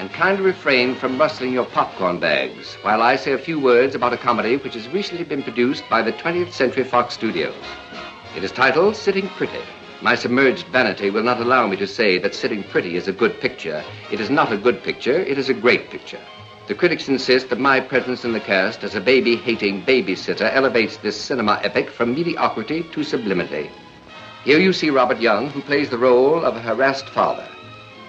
and kindly refrain from rustling your popcorn bags while I say a few words about a comedy which has recently been produced by the 20th Century Fox Studios. It is titled Sitting Pretty. My submerged vanity will not allow me to say that Sitting Pretty is a good picture. It is not a good picture, it is a great picture. The critics insist that my presence in the cast as a baby hating babysitter elevates this cinema epic from mediocrity to sublimity. Here you see Robert Young, who plays the role of a harassed father.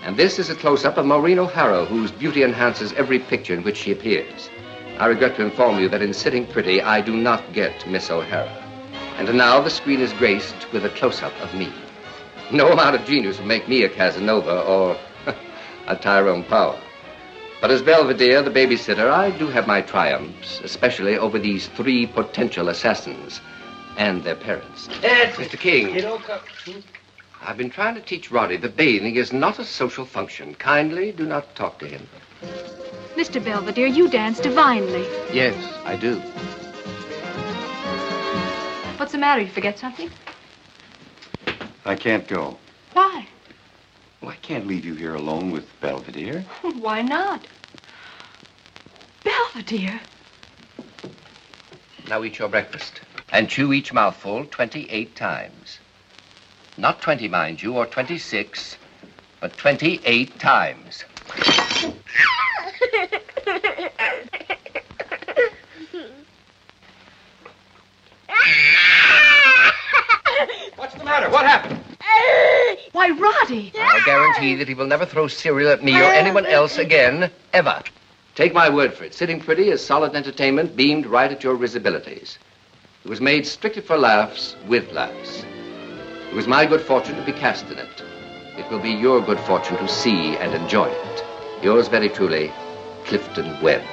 And this is a close up of Maureen O'Hara, whose beauty enhances every picture in which she appears. I regret to inform you that in Sitting Pretty, I do not get Miss O'Hara. And now the screen is graced with a close up of me. No amount of genius will make me a Casanova or a Tyrone Power. But as Belvedere, the babysitter, I do have my triumphs, especially over these three potential assassins and their parents. Mr. King. I've been trying to teach Roddy that bathing is not a social function. Kindly do not talk to him. Mr. Belvedere, you dance divinely. Yes, I do. What's the matter? You forget something? I can't go. Why? Well, I can't leave you here alone with Belvedere. Why not? Belvedere? Now eat your breakfast. And chew each mouthful 28 times. Not 20, mind you, or 26, but 28 times. What's the matter? What happened? Why, Roddy! I'll guarantee that he will never throw cereal at me or anyone else again, ever. Take my word for it. Sitting Pretty is solid entertainment beamed right at your risibilities. It was made strictly for laughs, with laughs. It was my good fortune to be cast in it. It will be your good fortune to see and enjoy it. Yours very truly, Clifton Webb.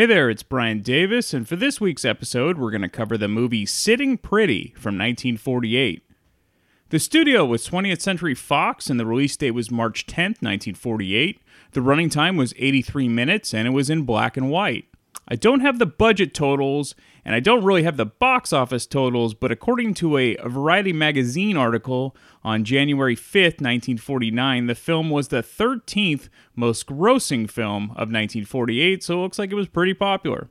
Hey there, it's Brian Davis, and for this week's episode, we're going to cover the movie Sitting Pretty from 1948. The studio was 20th Century Fox, and the release date was March 10th, 1948. The running time was 83 minutes, and it was in black and white. I don't have the budget totals, and I don't really have the box office totals, but according to a Variety magazine article on January 5th, 1949, the film was the 13th most grossing film of 1948, so it looks like it was pretty popular.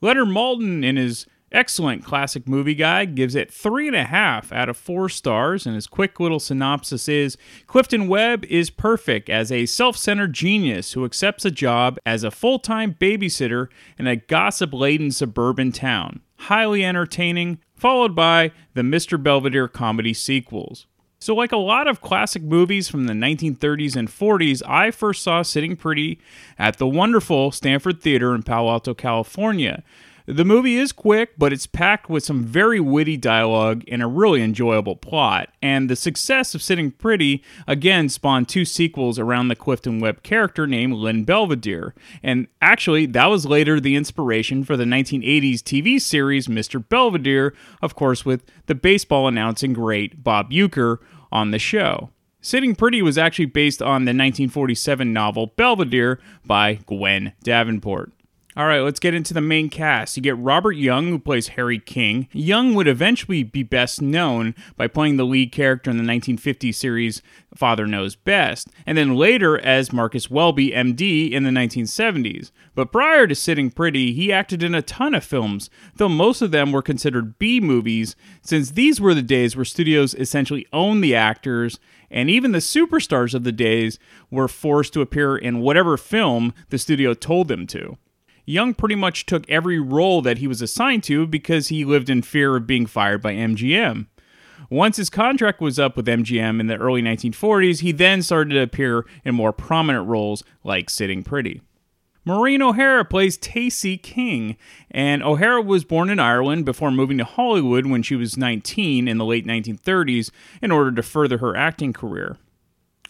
Leonard Maltin, in his excellent classic movie guide, gives it three and a half out of four stars, and his quick little synopsis is Clifton Webb is perfect as a self centered genius who accepts a job as a full time babysitter in a gossip laden suburban town. Highly entertaining, followed by the Mr. Belvedere comedy sequels. So, like a lot of classic movies from the 1930s and 40s, I first saw Sitting Pretty at the wonderful Stanford Theater in Palo Alto, California. The movie is quick, but it's packed with some very witty dialogue and a really enjoyable plot. And the success of Sitting Pretty again spawned two sequels around the Clifton Webb character named Lynn Belvedere. And actually, that was later the inspiration for the 1980s TV series Mr. Belvedere, of course, with the baseball announcing great Bob Uecker on the show. Sitting Pretty was actually based on the 1947 novel Belvedere by Gwen Davenport. All right, let's get into the main cast. You get Robert Young, who plays Harry King. Young would eventually be best known by playing the lead character in the 1950 series Father Knows Best, and then later as Marcus Welby, MD, in the 1970s. But prior to Sitting Pretty, he acted in a ton of films, though most of them were considered B movies, since these were the days where studios essentially owned the actors and even the superstars of the days were forced to appear in whatever film the studio told them to. Young pretty much took every role that he was assigned to because he lived in fear of being fired by MGM. Once his contract was up with MGM in the early 1940s, he then started to appear in more prominent roles like Sitting Pretty. Maureen O'Hara plays Tacy King, and O'Hara was born in Ireland before moving to Hollywood when she was 19 in the late 1930s in order to further her acting career.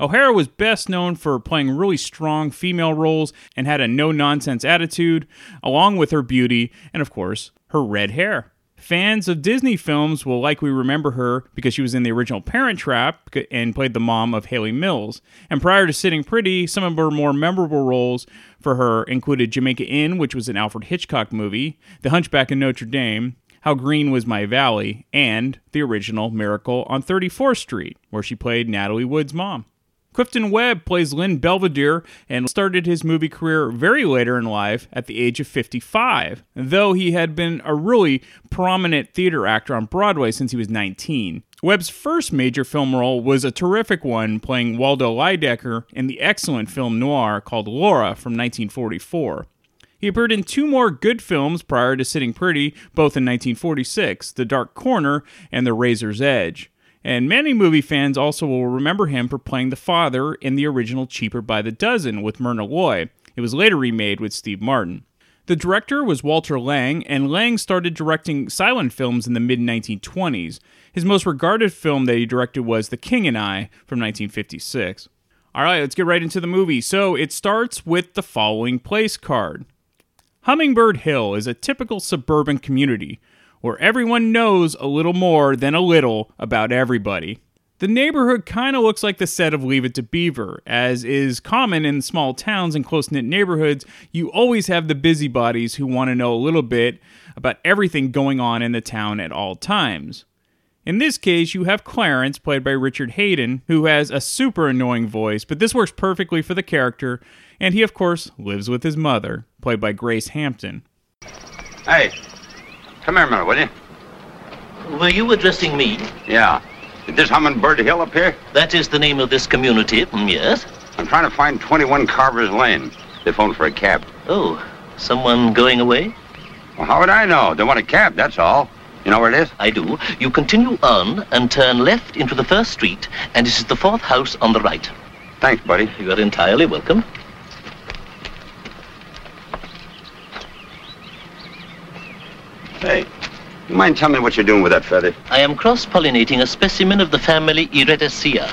O'Hara was best known for playing really strong female roles and had a no nonsense attitude, along with her beauty and, of course, her red hair. Fans of Disney films will likely remember her because she was in the original Parent Trap and played the mom of Hayley Mills. And prior to Sitting Pretty, some of her more memorable roles for her included Jamaica Inn, which was an Alfred Hitchcock movie, The Hunchback in Notre Dame, How Green Was My Valley, and the original Miracle on 34th Street, where she played Natalie Wood's mom. Clifton Webb plays Lynn Belvedere and started his movie career very later in life at the age of 55, though he had been a really prominent theater actor on Broadway since he was 19. Webb's first major film role was a terrific one playing Waldo Lydecker in the excellent film noir called Laura from 1944. He appeared in two more good films prior to Sitting Pretty, both in 1946 The Dark Corner and The Razor's Edge. And many movie fans also will remember him for playing the father in the original Cheaper by the Dozen with Myrna Loy. It was later remade with Steve Martin. The director was Walter Lang, and Lang started directing silent films in the mid 1920s. His most regarded film that he directed was The King and I from 1956. All right, let's get right into the movie. So it starts with the following place card Hummingbird Hill is a typical suburban community where everyone knows a little more than a little about everybody. The neighborhood kind of looks like the set of Leave It to Beaver. As is common in small towns and close knit neighborhoods, you always have the busybodies who want to know a little bit about everything going on in the town at all times. In this case, you have Clarence, played by Richard Haydn, who has a super annoying voice, but this works perfectly for the character, and he, of course, lives with his mother, played by Grace Hampton. Hey, come here a minute, will you? Were you addressing me? Yeah. Is this Hummingbird Hill up here? That is the name of this community, mm, yes? I'm trying to find 21 Carver's Lane. They phoned for a cab. Oh, someone going away? Well, how would I know? They want a cab, that's all. You know where it is? I do. You continue on and turn left into the first street, and it is the fourth house on the right. Thanks, buddy. You are entirely welcome. Hey, you mind telling me what you're doing with that feather? I am cross-pollinating a specimen of the family Iridaceae.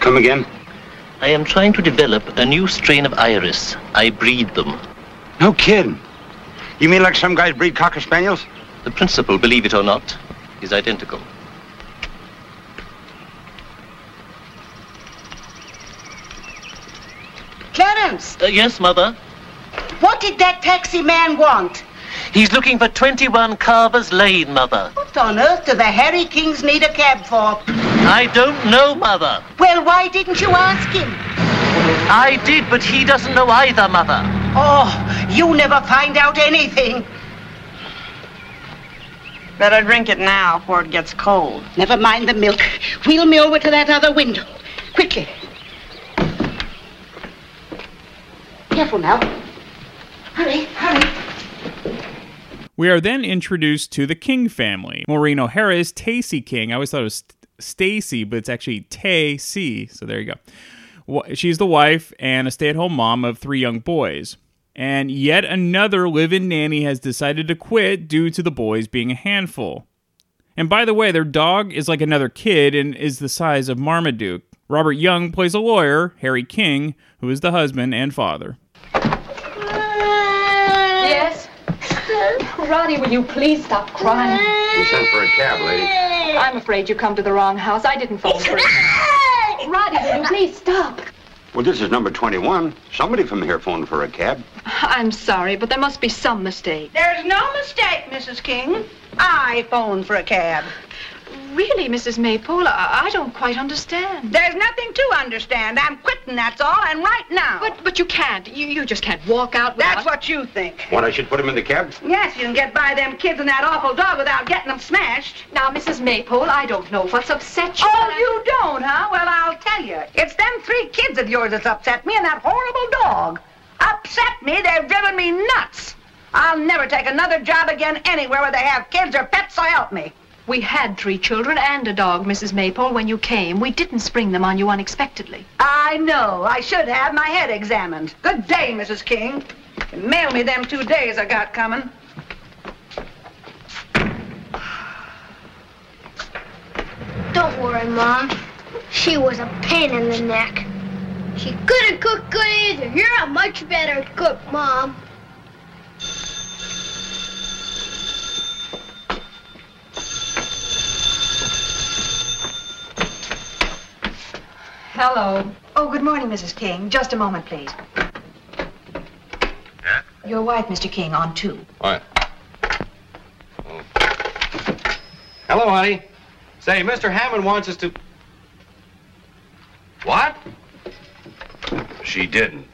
Come again? I am trying to develop a new strain of iris. I breed them. No kidding. You mean like some guys breed cocker spaniels? The principle, believe it or not, is identical. Clarence, Uh, yes, Mother? what did that taxi man want? He's looking for 21 Carver's Lane, Mother. What on earth do the Harry Kings need a cab for? I don't know, Mother. Well, why didn't you ask him? I did, but he doesn't know either, Mother. Oh, you never find out anything. Better drink it now before it gets cold. Never mind the milk. We'll me over to that other window. Quickly. Careful now. Hurry, hurry. We are then introduced to the King family. Maureen O'Hara is Tacy King. I always thought it was Stacy, but it's actually Tay C. So there you go. She's the wife and a stay at home mom of three young boys. And yet another live in nanny has decided to quit due to the boys being a handful. And by the way, their dog is like another kid and is the size of Marmaduke. Robert Young plays a lawyer, Harry King, who is the husband and father. Yes? Roddy, will you please stop crying? You sent for a cab, lady. I'm afraid you come to the wrong house. I didn't phone for it. Roddy, will you please stop? Well, this is number 21. Somebody from here phoned for a cab. I'm sorry, but there must be some mistake. There's no mistake, Mrs. King. I phoned for a cab. Really, Mrs. Maypole, I, I don't quite understand. There's nothing to understand. I'm quitting, that's all, and right now. But but you can't. You you just can't walk out without. That's what you think. What, I should put him in the cab? Yes, you can get by them kids and that awful dog without getting them smashed. Now, Mrs. Maypole, I don't know what's upset you. Oh, but I- you don't, huh? Well, I'll tell you. It's them three kids of yours that's upset me and that horrible dog. Upset me? They've driven me nuts. I'll never take another job again anywhere where they have kids or pets, so help me. We had three children and a dog, Mrs. Maypole, when you came. We didn't spring them on you unexpectedly. I know. I should have my head examined. Good day, Mrs. King. Mail me them two days I got coming. Don't worry, Mom. She was a pain in the neck. She couldn't cook good either. You're a much better cook, Mom. Hello. Oh, good morning, Mrs. King. Just a moment, please. Yeah? Your wife, Mr. King, on two. What? Oh. Hello, honey. Say, Mr. Hammond wants us to. What? She didn't.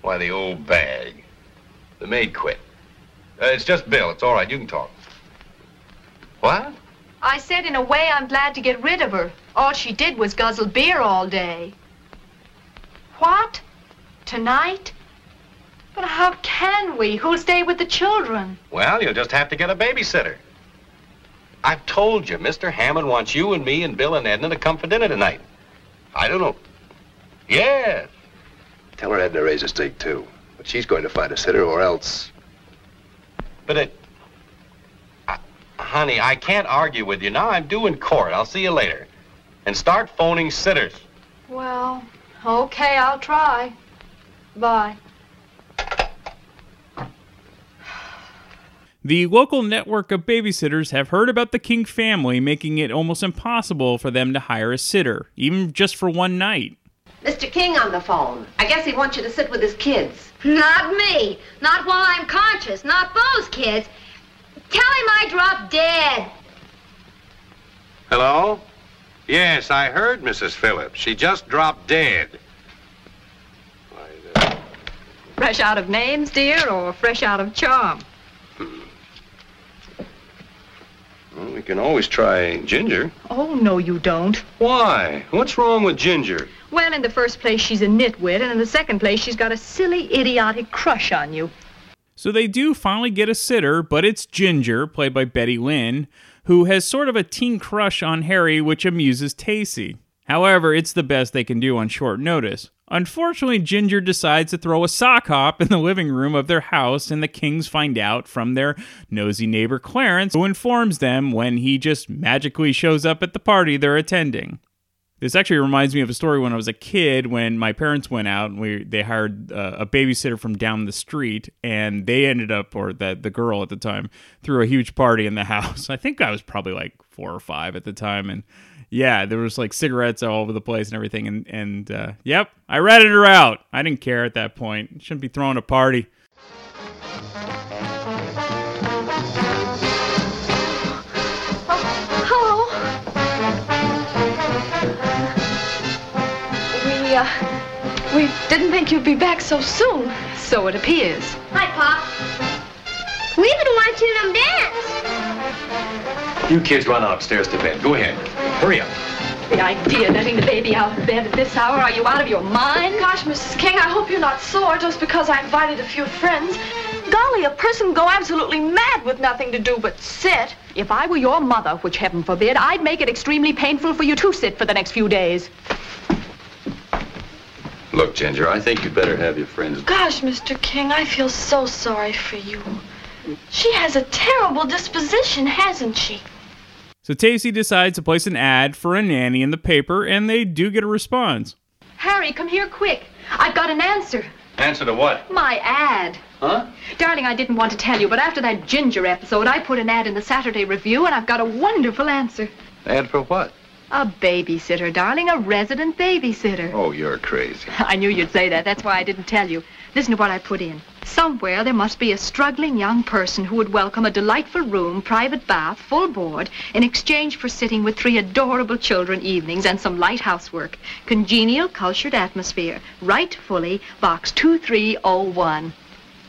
Why, the old bag. The maid quit. Uh, it's just Bill. It's all right. You can talk. What? I said in a way I'm glad to get rid of her. All she did was guzzle beer all day. What? Tonight? But how can we? Who'll stay with the children? Well, you'll just have to get a babysitter. I've told you, Mr. Hammond wants you and me and Bill and Edna to come for dinner tonight. I don't know. Yes. Tell her Edna raise a steak, too. But she's going to find a sitter or else. But it... Honey, I can't argue with you now. I'm due in court. I'll see you later. And start phoning sitters. Well, okay, I'll try. Bye. The local network of babysitters have heard about the King family, making it almost impossible for them to hire a sitter, even just for one night. Mr. King on the phone. I guess he wants you to sit with his kids. Not me. Not while I'm conscious. Not those kids. Tell him I dropped dead. Hello? Yes, I heard Mrs. Phillips. She just dropped dead. Fresh out of names, dear, or fresh out of charm? Hmm. Well, we can always try Ginger. Oh, no, you don't. Why? What's wrong with Ginger? Well, in the first place, she's a nitwit, and in the second place, she's got a silly, idiotic crush on you. So they do finally get a sitter, but it's Ginger, played by Betty Lynn, who has sort of a teen crush on Harry, which amuses Tacy. However, it's the best they can do on short notice. Unfortunately, Ginger decides to throw a sock hop in the living room of their house, and the Kings find out from their nosy neighbor Clarence, who informs them when he just magically shows up at the party they're attending. This actually reminds me of a story when I was a kid when my parents went out and we they hired uh, a babysitter from down the street and they ended up or the the girl at the time threw a huge party in the house. I think I was probably like 4 or 5 at the time and yeah, there was like cigarettes all over the place and everything and and uh, yep, I ratted her out. I didn't care at that point. Shouldn't be throwing a party. We didn't think you'd be back so soon. So it appears. Hi, Pop. We've been watching them dance. You kids run upstairs to bed. Go ahead. Hurry up. The idea of letting the baby out of bed at this hour. Are you out of your mind? Oh, gosh, Mrs. King, I hope you're not sore just because I invited a few friends. Golly, a person go absolutely mad with nothing to do but sit. If I were your mother, which heaven forbid, I'd make it extremely painful for you to sit for the next few days. Look, Ginger, I think you'd better have your friends. Gosh, Mr. King, I feel so sorry for you. She has a terrible disposition, hasn't she? So Tacy decides to place an ad for a nanny in the paper and they do get a response. Harry, come here quick. I've got an answer. Answer to what? My ad. Huh? Darling, I didn't want to tell you, but after that Ginger episode, I put an ad in the Saturday Review, and I've got a wonderful answer. Ad for what? A babysitter, darling, a resident babysitter. Oh, you're crazy. I knew you'd say that. That's why I didn't tell you. Listen to what I put in. Somewhere there must be a struggling young person who would welcome a delightful room, private bath, full board, in exchange for sitting with three adorable children evenings and some light housework. Congenial, cultured atmosphere. Write fully, box 2301.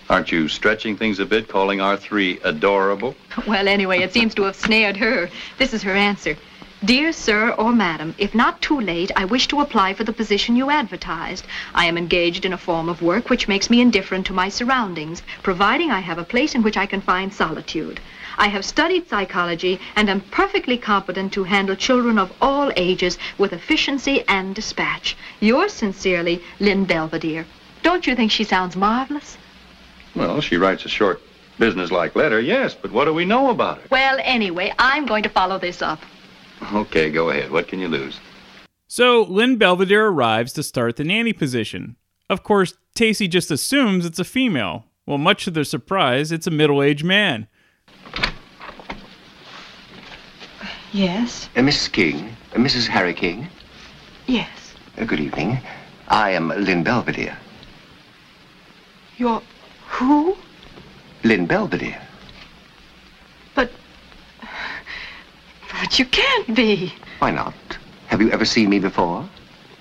Aren't you stretching things a bit, calling our three adorable? Well, anyway, it seems to have snared her. This is her answer. Dear Sir or Madam, if not too late, I wish to apply for the position you advertised. I am engaged in a form of work which makes me indifferent to my surroundings, providing I have a place in which I can find solitude. I have studied psychology and am perfectly competent to handle children of all ages with efficiency and dispatch. Yours sincerely, Lynn Belvedere. Don't you think she sounds marvelous? Well, she writes a short, businesslike letter, yes, but what do we know about her? Well, anyway, I'm going to follow this up. Okay, go ahead. What can you lose? So, Lynn Belvedere arrives to start the nanny position. Of course, Tacy just assumes it's a female. Well, much to their surprise, it's a middle aged man. Yes? Uh, Mrs. King, uh, Mrs. Harry King. Yes. Uh, good evening. I am Lynn Belvedere. You're who? Lynn Belvedere. But you can't be. Why not? Have you ever seen me before?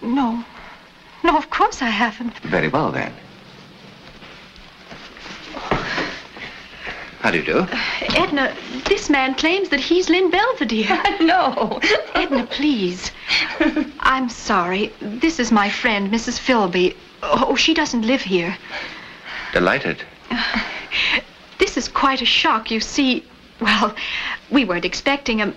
No. No, of course I haven't. Very well, then. How do you do? Uh, Edna, this man claims that he's Lynn Belvedere. no. Edna, please. I'm sorry. This is my friend, Mrs. Philby. Oh, she doesn't live here. Delighted. Uh, this is quite a shock. You see, well, we weren't expecting him.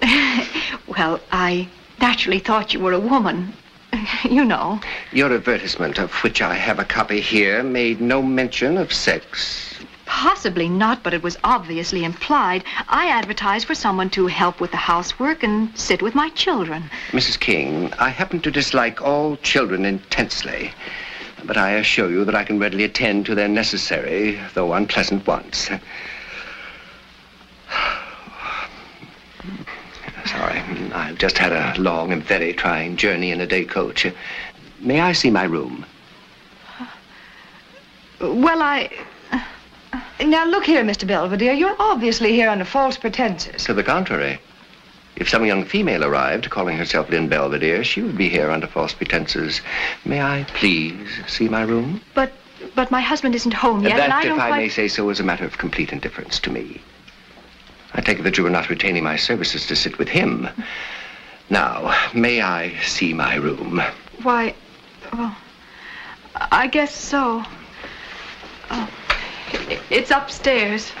well, I naturally thought you were a woman. You know. Your advertisement, of which I have a copy here, made no mention of sex. Possibly not, but it was obviously implied. I advertised for someone to help with the housework and sit with my children. Mrs. King, I happen to dislike all children intensely. But I assure you that I can readily attend to their necessary, though unpleasant wants. Sorry, I've just had a long and very trying journey in a day coach. May I see my room? Well, I. Now, look here, Mr. Belvedere. You're obviously here under false pretenses. To the contrary. If some young female arrived calling herself Lynn Belvedere, she would be here under false pretenses. May I please see my room? But. But my husband isn't home yet, that, and I if don't if I quite... may say so, is a matter of complete indifference to me. I take it that you are not retaining my services to sit with him. Now, may I see my room? Why, well, I guess so. Oh, it's upstairs.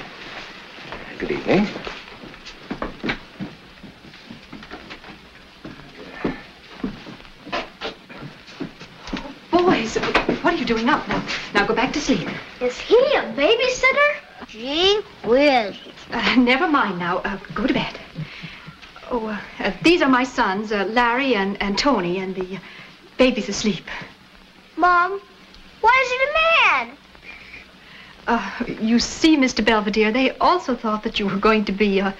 Good evening. Boys, what are you doing up now? Now go back to sleep. Is he a babysitter? Gee whiz. Uh, never mind now. Uh, go to bed. Oh, uh, uh, these are my sons, uh, Larry and, and Tony, and the uh, baby's asleep. Mom, why is it a man? Uh, you see, Mr. Belvedere, they also thought that you were going to be, uh,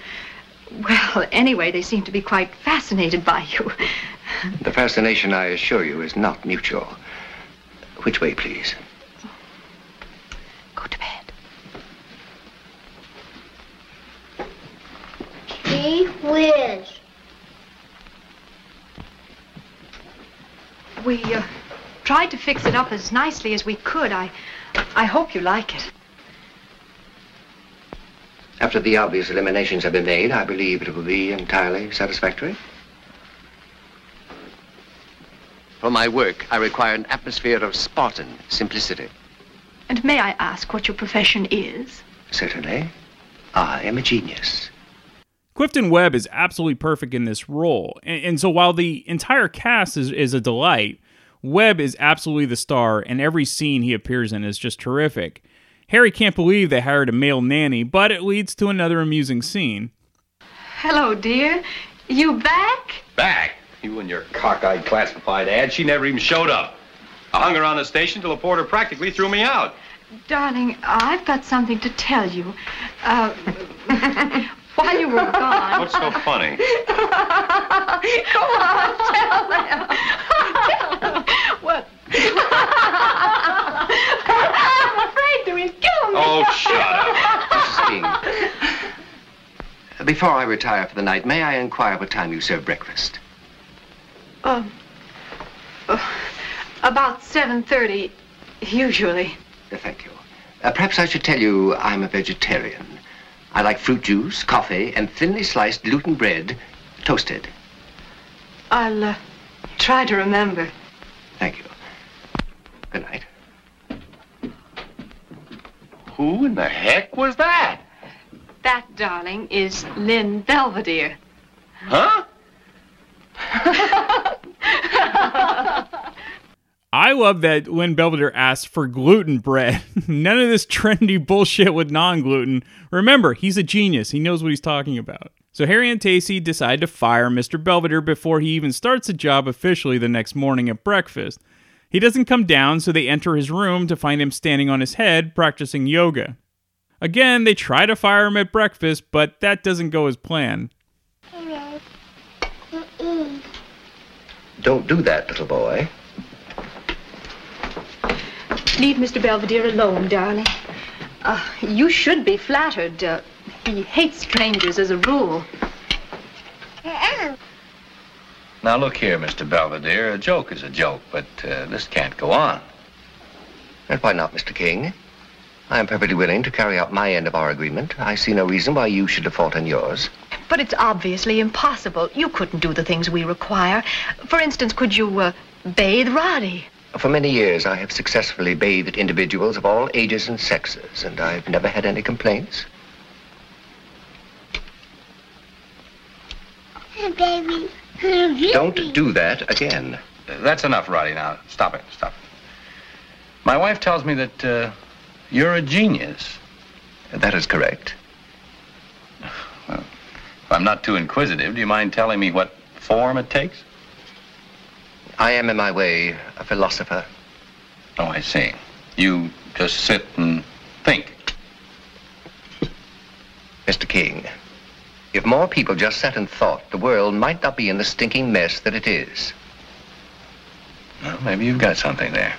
well, anyway, they seem to be quite fascinated by you. The fascination, I assure you, is not mutual. Which way, please? Go to bed. Gee whiz. We uh, tried to fix it up as nicely as we could. I, I hope you like it. After the obvious eliminations have been made, I believe it will be entirely satisfactory. For my work, I require an atmosphere of Spartan simplicity. And may I ask what your profession is? Certainly. I am a genius. Clifton Webb is absolutely perfect in this role. And, and so while the entire cast is, is a delight, Webb is absolutely the star, and every scene he appears in is just terrific. Harry can't believe they hired a male nanny, but it leads to another amusing scene. Hello, dear. You back? Back? You and your cockeyed classified ad. She never even showed up. I hung around the station till the porter practically threw me out. Darling, I've got something to tell you. Uh, while you were gone. What's so funny? Go on, tell them. What? I'm afraid to. He's killing me. Oh, shut up. Before I retire for the night, may I inquire what time you serve breakfast? Um, uh, about 7.30, usually. Thank you. Uh, perhaps I should tell you I'm a vegetarian. I like fruit juice, coffee, and thinly sliced gluten bread, toasted. I'll uh, try to remember. Thank you. Good night. Who in the heck was that? That, darling, is Lynn Belvedere. Huh? I love that Lynn Belvedere asked for gluten bread. None of this trendy bullshit with non gluten. Remember, he's a genius. He knows what he's talking about. So Harry and Tacy decide to fire Mr. Belvedere before he even starts the job officially the next morning at breakfast. He doesn't come down, so they enter his room to find him standing on his head practicing yoga. Again, they try to fire him at breakfast, but that doesn't go as planned. Don't do that, little boy. Leave Mr. Belvedere alone, darling. Uh, you should be flattered. Uh, he hates strangers as a rule. Now look here, Mr. Belvedere. A joke is a joke, but uh, this can't go on. And why not, Mr. King? I am perfectly willing to carry out my end of our agreement. I see no reason why you should default on yours. But it's obviously impossible. You couldn't do the things we require. For instance, could you uh, bathe Roddy? For many years, I have successfully bathed individuals of all ages and sexes, and I've never had any complaints. Baby. Don't do that again. Uh, That's enough, Roddy. Now, stop it. Stop it. My wife tells me that uh, you're a genius. That is correct. Well, if I'm not too inquisitive, do you mind telling me what form it takes? I am, in my way, a philosopher. Oh, I see. You just sit and think. Mr. King, if more people just sat and thought, the world might not be in the stinking mess that it is. Well, maybe you've got something there.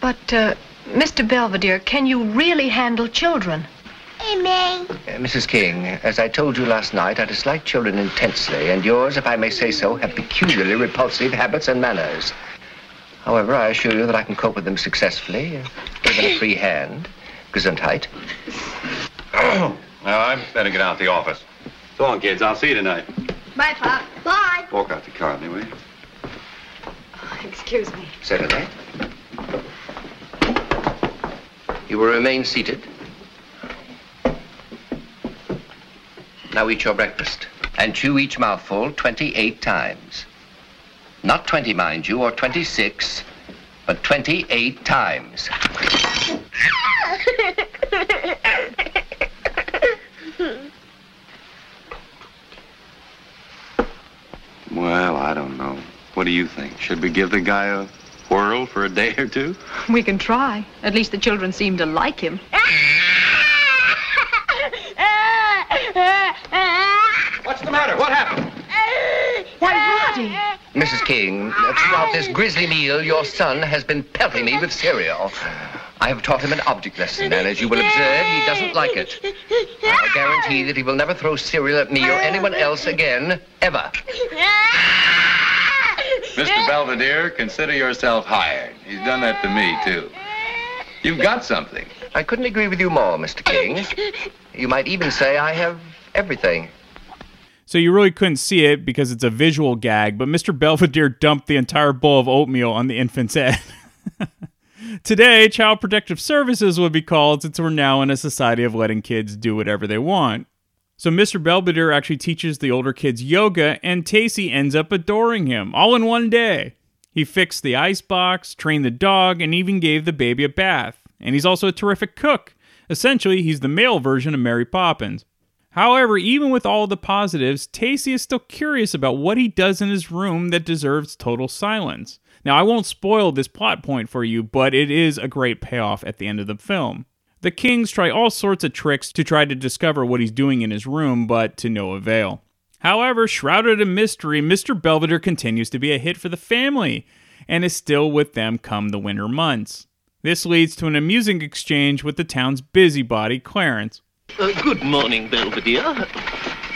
But, uh, Mr. Belvedere, can you really handle children? Amen. Uh, Mrs. King, as I told you last night, I dislike children intensely, and yours, if I may say so, have peculiarly repulsive habits and manners. However, I assure you that I can cope with them successfully, uh, given a free hand. Gesundheit. now, I better get out of the office. So long, kids. I'll see you tonight. Bye, Pop. Bye. Walk out the car, anyway. Excuse me. Certainly. You will remain seated. Now eat your breakfast and chew each mouthful 28 times. Not 20, mind you, or 26, but 28 times. Well, I don't know. What do you think? Should we give the guy a whirl for a day or two? We can try. At least the children seem to like him. What's the matter? What happened? Why, Roddy! Mrs. King, throughout this grisly meal, your son has been pelting me with cereal. I have taught him an object lesson, and as you will observe, he doesn't like it. I guarantee that he will never throw cereal at me or anyone else again, ever. Mr. Belvedere, consider yourself hired. He's done that to me, too. You've got something. I couldn't agree with you more, Mr. King. You might even say I have everything. So you really couldn't see it because it's a visual gag, but Mr. Belvedere dumped the entire bowl of oatmeal on the infant's head. Today, Child Protective Services would be called since we're now in a society of letting kids do whatever they want. So Mr. Belvedere actually teaches the older kids yoga, and Tacy ends up adoring him all in one day. He fixed the icebox, trained the dog, and even gave the baby a bath. And he's also a terrific cook. Essentially, he's the male version of Mary Poppins. However, even with all the positives, Tacy is still curious about what he does in his room that deserves total silence. Now, I won't spoil this plot point for you, but it is a great payoff at the end of the film. The Kings try all sorts of tricks to try to discover what he's doing in his room, but to no avail. However, shrouded in mystery, Mr. Belvedere continues to be a hit for the family and is still with them come the winter months. This leads to an amusing exchange with the town's busybody, Clarence. Uh, good morning, Belvedere.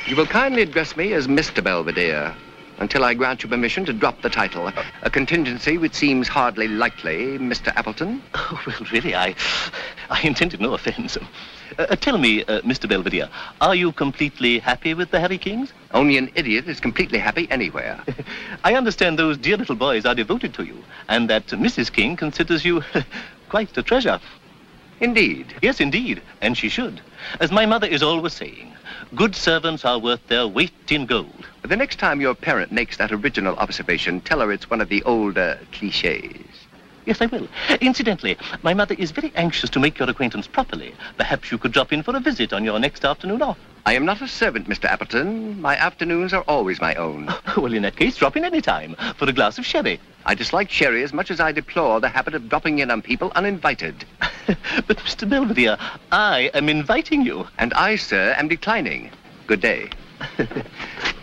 You will kindly address me as Mr. Belvedere. until I grant you permission to drop the title. A contingency which seems hardly likely, Mr. Appleton. Oh, well, really, I, I intended no offense. Uh, uh, tell me, uh, Mr. Belvedere, are you completely happy with the Harry Kings? Only an idiot is completely happy anywhere. I understand those dear little boys are devoted to you, and that Mrs. King considers you quite a treasure. Indeed. Yes, indeed, and she should. As my mother is always saying, good servants are worth their weight in gold. The next time your parent makes that original observation, tell her it's one of the older cliches. Yes, I will. Incidentally, my mother is very anxious to make your acquaintance properly. Perhaps you could drop in for a visit on your next afternoon off. I am not a servant, Mr. Appleton. My afternoons are always my own. well, in that case, drop in any time for a glass of sherry. I dislike sherry as much as I deplore the habit of dropping in on people uninvited. but, Mr. Belvedere, I am inviting you. And I, sir, am declining. Good day.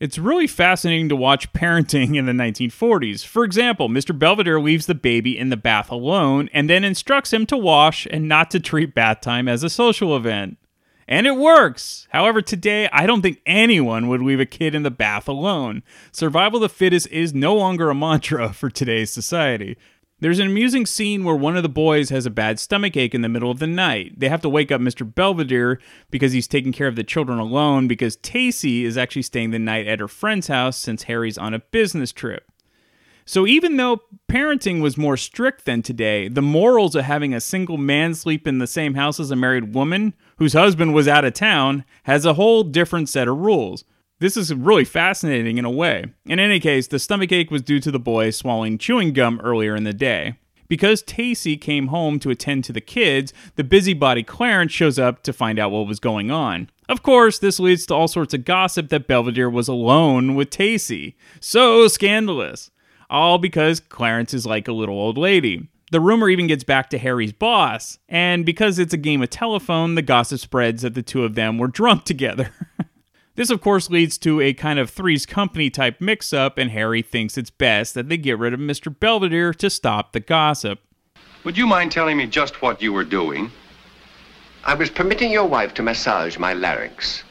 It's really fascinating to watch parenting in the 1940s. For example, Mr. Belvedere leaves the baby in the bath alone and then instructs him to wash and not to treat bath time as a social event. And it works. However, today, I don't think anyone would leave a kid in the bath alone. Survival of the fittest is no longer a mantra for today's society. There's an amusing scene where one of the boys has a bad stomach ache in the middle of the night. They have to wake up Mr. Belvedere because he's taking care of the children alone because Tacy is actually staying the night at her friend's house since Harry's on a business trip. So even though parenting was more strict than today, the morals of having a single man sleep in the same house as a married woman whose husband was out of town has a whole different set of rules. This is really fascinating in a way. In any case, the stomach ache was due to the boy swallowing chewing gum earlier in the day. Because Tacy came home to attend to the kids, the busybody Clarence shows up to find out what was going on. Of course, this leads to all sorts of gossip that Belvedere was alone with Tacy. So scandalous. All because Clarence is like a little old lady. The rumor even gets back to Harry's boss, and because it's a game of telephone, the gossip spreads that the two of them were drunk together. This, of course, leads to a kind of Three's Company type mix up, and Harry thinks it's best that they get rid of Mr. Belvedere to stop the gossip. Would you mind telling me just what you were doing? I was permitting your wife to massage my larynx.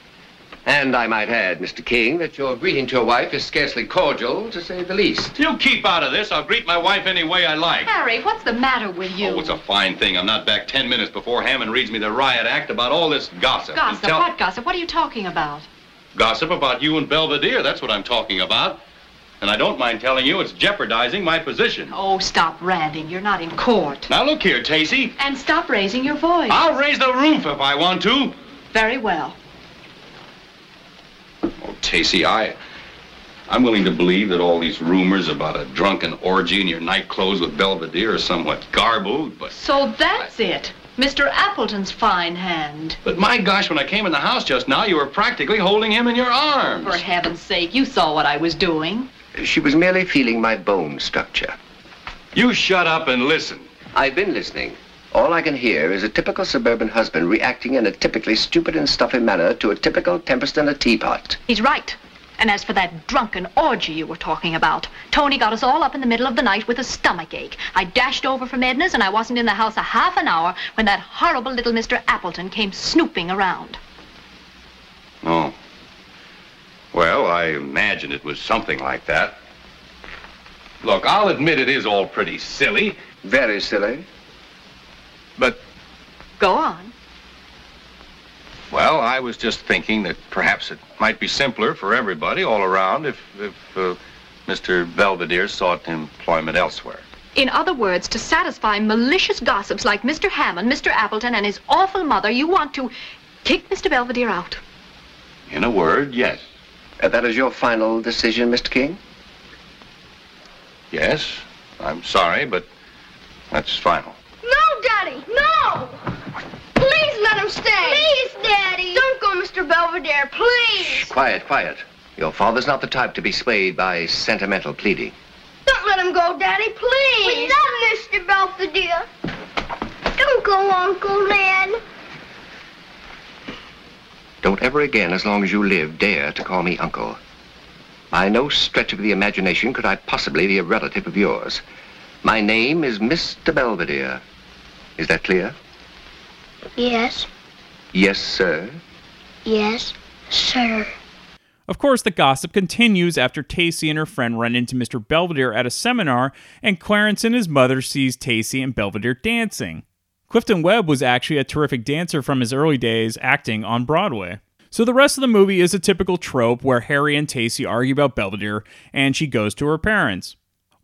And I might add, Mr. King, that your greeting to your wife is scarcely cordial, to say the least. You keep out of this. I'll greet my wife any way I like. Harry, what's the matter with you? Oh, it's a fine thing. I'm not back ten minutes before Hammond reads me the riot act about all this gossip. Gossip? Tell- What gossip? What are you talking about? Gossip about you and Belvedere. That's what I'm talking about. And I don't mind telling you it's jeopardizing my position. Oh, stop ranting. You're not in court. Now look here, Tacy. And stop raising your voice. I'll raise the roof if I want to. Very well. Oh, Tacy, I... I'm willing to believe that all these rumors about a drunken orgy in your night clothes with Belvedere are somewhat garbled, but... So that's it. Mr. Appleton's fine hand. But my gosh, when I came in the house just now, you were practically holding him in your arms. For heaven's sake, you saw what I was doing. She was merely feeling my bone structure. You shut up and listen. I've been listening. All I can hear is a typical suburban husband reacting in a typically stupid and stuffy manner to a typical tempest in a teapot. He's right. And as for that drunken orgy you were talking about, Tony got us all up in the middle of the night with a stomach ache. I dashed over from Edna's and I wasn't in the house a half an hour when that horrible little Mr. Appleton came snooping around. Oh. Well, I imagine it was something like that. Look, I'll admit it is all pretty silly. Very silly. But, Go on. Well, I was just thinking that perhaps it might be simpler for everybody all around if, if uh, Mr. Belvedere sought employment elsewhere. In other words, to satisfy malicious gossips like Mr. Hammond, Mr. Appleton, and his awful mother, you want to kick Mr. Belvedere out. In a word, yes. Uh, that is your final decision, Mr. King? Yes. I'm sorry, but that's final. No, Daddy, no! Please let him stay. Please, Daddy. Don't go, Mr. Belvedere, please. Quiet, quiet. Your father's not the type to be swayed by sentimental pleading. Don't let him go, Daddy, please. We love Mr. Belvedere. Don't go, Uncle Ned. Don't ever again, as long as you live, dare to call me uncle. By no stretch of the imagination could I possibly be a relative of yours. My name is Mr. Belvedere. Is that clear? Yes, Yes, sir. yes, sir. Of course, the gossip continues after Tacy and her friend run into Mr. Belvedere at a seminar, and Clarence and his mother sees Tacy and Belvedere dancing. Clifton Webb was actually a terrific dancer from his early days acting on Broadway. So the rest of the movie is a typical trope where Harry and Tacy argue about Belvedere and she goes to her parents.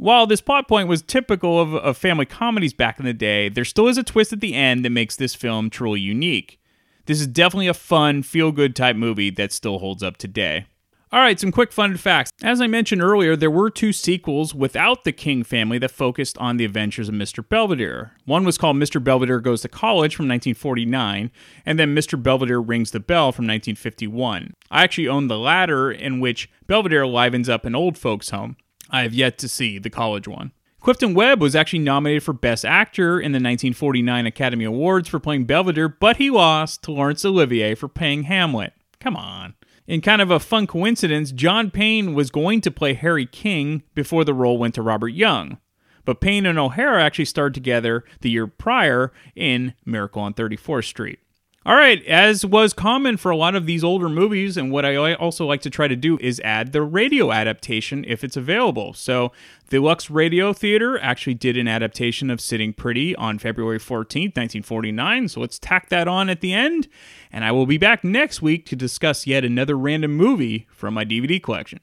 While this plot point was typical of, of family comedies back in the day, there still is a twist at the end that makes this film truly unique. This is definitely a fun, feel good type movie that still holds up today. All right, some quick fun facts. As I mentioned earlier, there were two sequels without the King family that focused on the adventures of Mr. Belvedere. One was called Mr. Belvedere Goes to College from 1949, and then Mr. Belvedere Rings the Bell from 1951. I actually own the latter, in which Belvedere livens up an old folks' home. I have yet to see the college one. Clifton Webb was actually nominated for Best Actor in the 1949 Academy Awards for playing Belvedere, but he lost to Laurence Olivier for playing Hamlet. Come on. In kind of a fun coincidence, John Payne was going to play Harry King before the role went to Robert Young. But Payne and O'Hara actually starred together the year prior in Miracle on 34th Street. All right, as was common for a lot of these older movies, and what I also like to try to do is add the radio adaptation if it's available. So, the Lux Radio Theater actually did an adaptation of Sitting Pretty on February 14th, 1949. So, let's tack that on at the end, and I will be back next week to discuss yet another random movie from my DVD collection.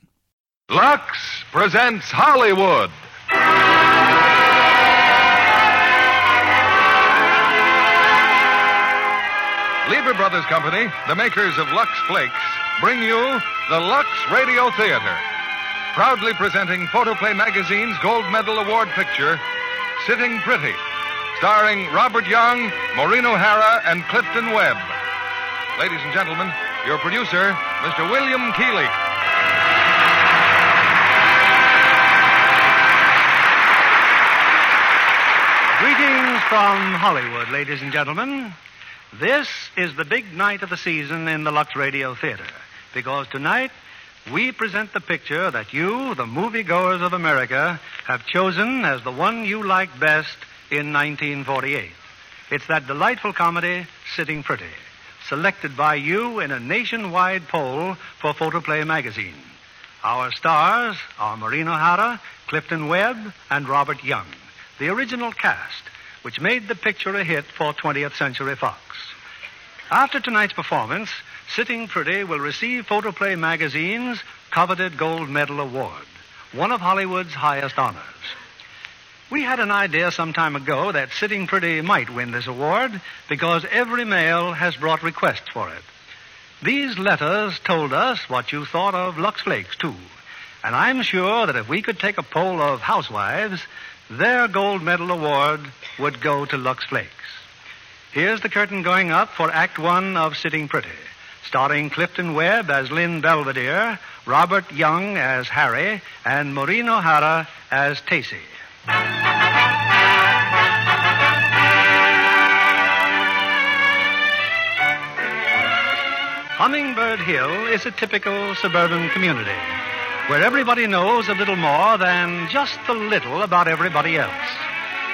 Lux presents Hollywood. Lever Brothers Company, the makers of Lux Flakes, bring you the Lux Radio Theater. Proudly presenting Photoplay Magazine's Gold Medal Award picture, Sitting Pretty, starring Robert Young, Maureen O'Hara, and Clifton Webb. Ladies and gentlemen, your producer, Mr. William Keighley. Greetings from Hollywood, ladies and gentlemen. This is the big night of the season in the Lux Radio Theater because tonight we present the picture that you, the moviegoers of America, have chosen as the one you like best in 1948. It's that delightful comedy, Sitting Pretty, selected by you in a nationwide poll for Photoplay magazine. Our stars are Maureen O'Hara, Clifton Webb, and Robert Young, the original cast, which made the picture a hit for 20th Century Fox. After tonight's performance, Sitting Pretty will receive Photoplay magazine's coveted Gold Medal Award, one of Hollywood's highest honors. We had an idea some time ago that Sitting Pretty might win this award because every mail has brought requests for it. These letters told us what you thought of Lux Flakes, too. And I'm sure that if we could take a poll of housewives, their gold medal award would go to Lux Flakes. Here's the curtain going up for Act One of Sitting Pretty, starring Clifton Webb as Lynn Belvedere, Robert Young as Harry, and Maureen O'Hara as Tacy. Hummingbird Hill is a typical suburban community where everybody knows a little more than just a little about everybody else.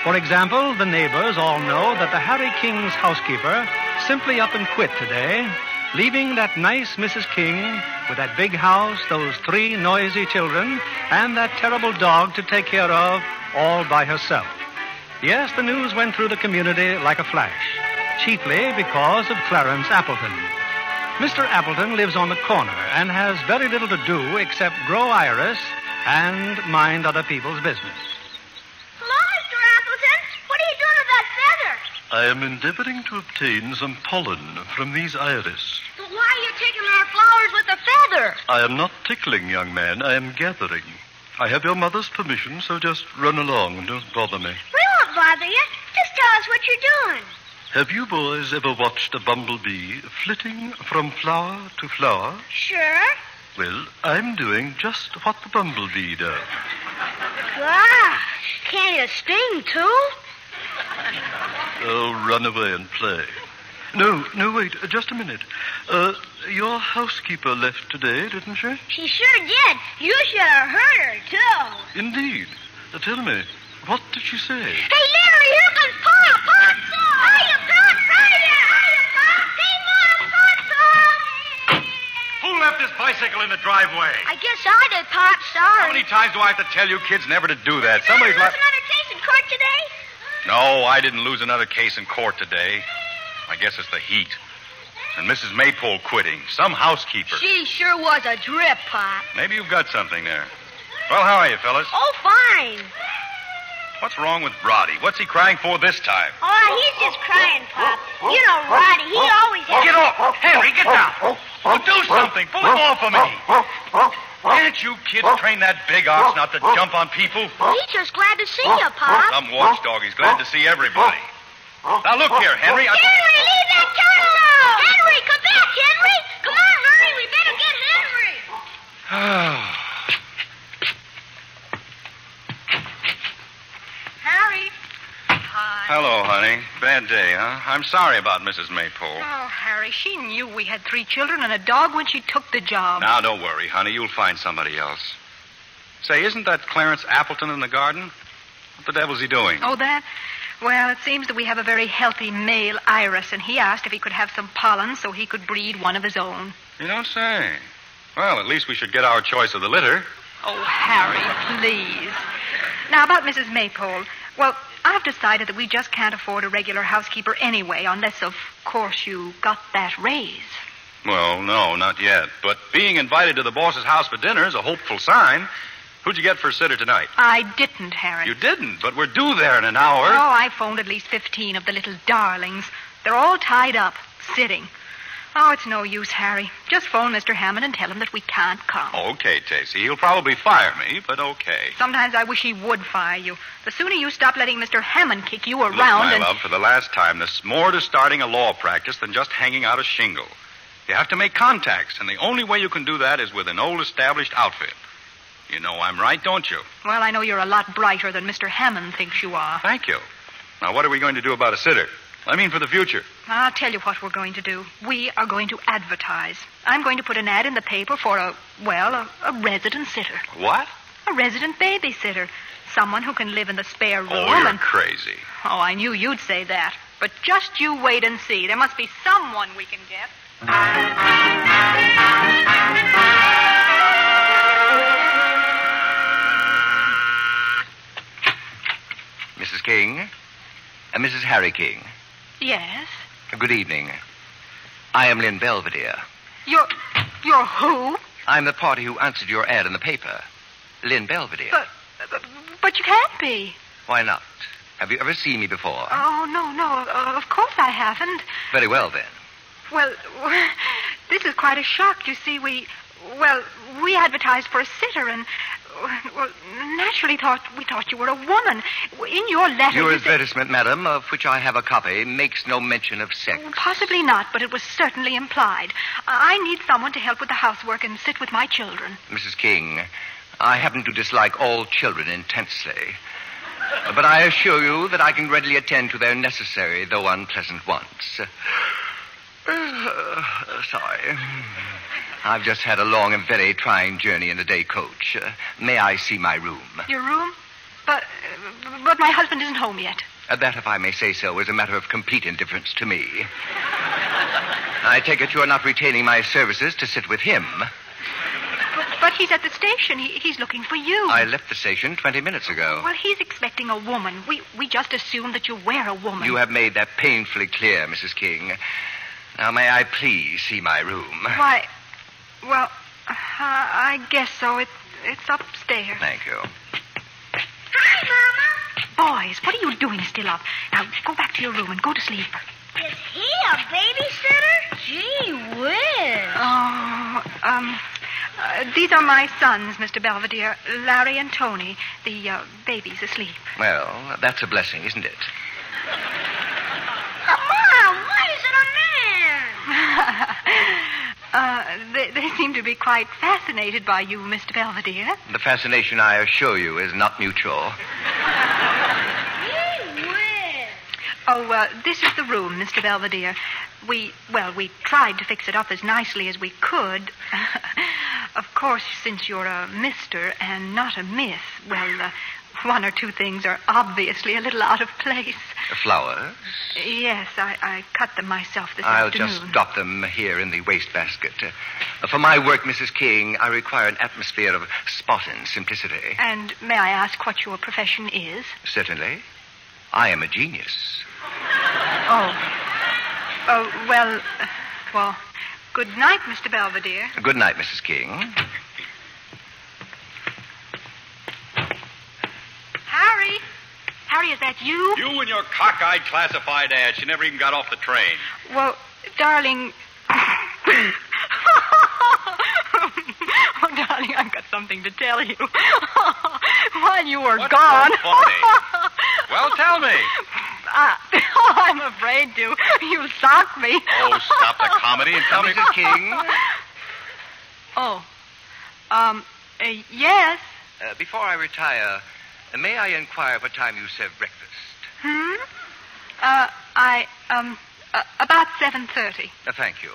For example, the neighbors all know that the Harry King's housekeeper simply up and quit today, leaving that nice Mrs. King with that big house, those three noisy children, and that terrible dog to take care of all by herself. Yes, the news went through the community like a flash, chiefly because of Clarence Appleton. Mr. Appleton lives on the corner and has very little to do except grow iris and mind other people's business. Hello, Mr. Appleton. What are you doing with that feather? I am endeavoring to obtain some pollen from these iris. But why are you taking our flowers with a feather? I am not tickling, young man. I am gathering. I have your mother's permission, so just run along and don't bother me. We won't bother you. Just tell us what you're doing. Have you boys ever watched a bumblebee flitting from flower to flower? Sure. Well, I'm doing just what the bumblebee does. Gosh, can you sting too? Oh, run away and play. No, no, wait, uh, just a minute. Uh, your housekeeper left today, didn't she? She sure did. You should have heard her, too. Indeed. Uh, tell me, what did she say? Hey, Larry, here comes Pop! Pop! Hiya, Pop! Hiya! Hiya, Pop! Hey, Mom, Pop! Who left this bicycle in the driveway? I guess I did, Pop. Sorry. How many times do I have to tell you kids never to do that? Somebody's Did lose left. another case in court today? No, I didn't lose another case in court today. I guess it's the heat. And Mrs. Maypole quitting. Some housekeeper. She sure was a drip, Pop. Maybe you've got something there. Well, how are you, fellas? Oh, fine. What's wrong with Roddy? What's he crying for this time? Oh, he's just crying, Pop. You know, Roddy, he always has... Get off! Henry, get down! Oh, do something! Pull him off of me! Can't you kids train that big ox not to jump on people? He's just glad to see you, Pop. Some watchdog. He's glad to see everybody. Now, look here, Henry. I... Henry, leave that cat alone! Henry, come back, Henry! Come on, hurry, we better get Henry! Harry. Hi. Hello, honey. Bad day, huh? I'm sorry about Mrs. Maypole. Oh, Harry, she knew we had three children and a dog when she took the job. Now, don't worry, honey. You'll find somebody else. Say, isn't that Clarence Appleton in the garden? What the devil's he doing? Oh, that? Well, it seems that we have a very healthy male iris, and he asked if he could have some pollen so he could breed one of his own. You don't say. Well, at least we should get our choice of the litter. Oh, Harry, please. Now, about Mrs. Maypole. Well, I've decided that we just can't afford a regular housekeeper anyway, unless, of course, you got that raise. Well, no, not yet. But being invited to the boss's house for dinner is a hopeful sign. Who'd you get for sitter tonight? I didn't, Harry. You didn't, but we're due there in an hour. Oh, I phoned at least 15 of the little darlings. They're all tied up, sitting. Oh, it's no use, Harry. Just phone Mr. Hammond and tell him that we can't come. Okay, Tacy. He'll probably fire me, but okay. Sometimes I wish he would fire you. The sooner you stop letting Mr. Hammond kick you around Look, my and. love, for the last time, there's more to starting a law practice than just hanging out a shingle. You have to make contacts, and the only way you can do that is with an old established outfit. You know I'm right, don't you? Well, I know you're a lot brighter than Mr. Hammond thinks you are. Thank you. Now, what are we going to do about a sitter? I mean, for the future. I'll tell you what we're going to do. We are going to advertise. I'm going to put an ad in the paper for a, well, a, a resident sitter. What? A resident babysitter. Someone who can live in the spare room Oh, you're and. crazy. Oh, I knew you'd say that. But just you wait and see. There must be someone we can get. Mrs. King? Uh, Mrs. Harry King. Yes? Good evening. I am Lynn Belvedere. You're. You're who? I'm the party who answered your ad in the paper. Lynn Belvedere. But, but, but you can't be. Why not? Have you ever seen me before? Oh, no, no. Uh, of course I haven't. Very well, then. Well, this is quite a shock. You see, we. Well, we advertised for a sitter and. Well, naturally thought we thought you were a woman. In your letter, Your you said- advertisement, madam, of which I have a copy, makes no mention of sex. Possibly not, but it was certainly implied. I need someone to help with the housework and sit with my children. Mrs. King, I happen to dislike all children intensely. But I assure you that I can readily attend to their necessary, though unpleasant wants. Uh, sorry. I've just had a long and very trying journey in the day coach. Uh, may I see my room? Your room? But, but my husband isn't home yet. Uh, that, if I may say so, is a matter of complete indifference to me. I take it you're not retaining my services to sit with him. But, but he's at the station. He, he's looking for you. I left the station 20 minutes ago. Well, he's expecting a woman. We we just assumed that you were a woman. You have made that painfully clear, Mrs. King. Now, may I please see my room? Why? Well, uh, I guess so. It, it's upstairs. Thank you. Hi, Mama. Boys, what are you doing still up? Now, go back to your room and go to sleep. Is he a babysitter? Gee whiz. Oh, um, uh, these are my sons, Mr. Belvedere, Larry and Tony. The uh, baby's asleep. Well, that's a blessing, isn't it? Mom, why is it a man? Uh, they, they seem to be quite fascinated by you, Mr. Belvedere. The fascination, I assure you, is not mutual. Oh, uh, this is the room, Mr. Belvedere. We, well, we tried to fix it up as nicely as we could. of course, since you're a Mr. and not a Miss, well, uh, one or two things are obviously a little out of place. Flowers? Yes, I, I cut them myself this I'll afternoon. just drop them here in the wastebasket. Uh, for my work, Mrs. King, I require an atmosphere of spot and simplicity. And may I ask what your profession is? Certainly. I am a genius. Oh. Oh, well, uh, well, good night, Mr. Belvedere. Good night, Mrs. King. Harry? Harry, is that you? You and your cockeyed classified ads. She never even got off the train. Well, darling. oh, darling, I've got something to tell you. While you were What's gone. so funny? well, tell me. Uh, oh, I'm afraid to. You'll sock me. Oh, stop the comedy and tell me, Mrs. King. Oh. Um, uh, yes. Uh, before I retire, uh, may I inquire what time you serve breakfast? Hmm? Uh, I, um, uh, about 7.30. Uh, thank you.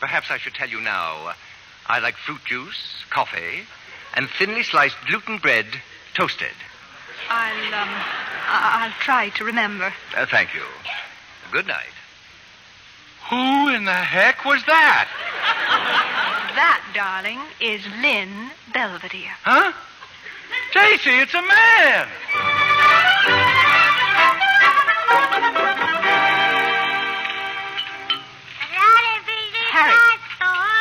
Perhaps I should tell you now. uh, I like fruit juice, coffee, and thinly sliced gluten bread, toasted. I'll, um, I- I'll try to remember. Uh, thank you. Good night. Who in the heck was that? That, darling, is Lynn Belvedere. Huh? Stacy, it's a man. Harry.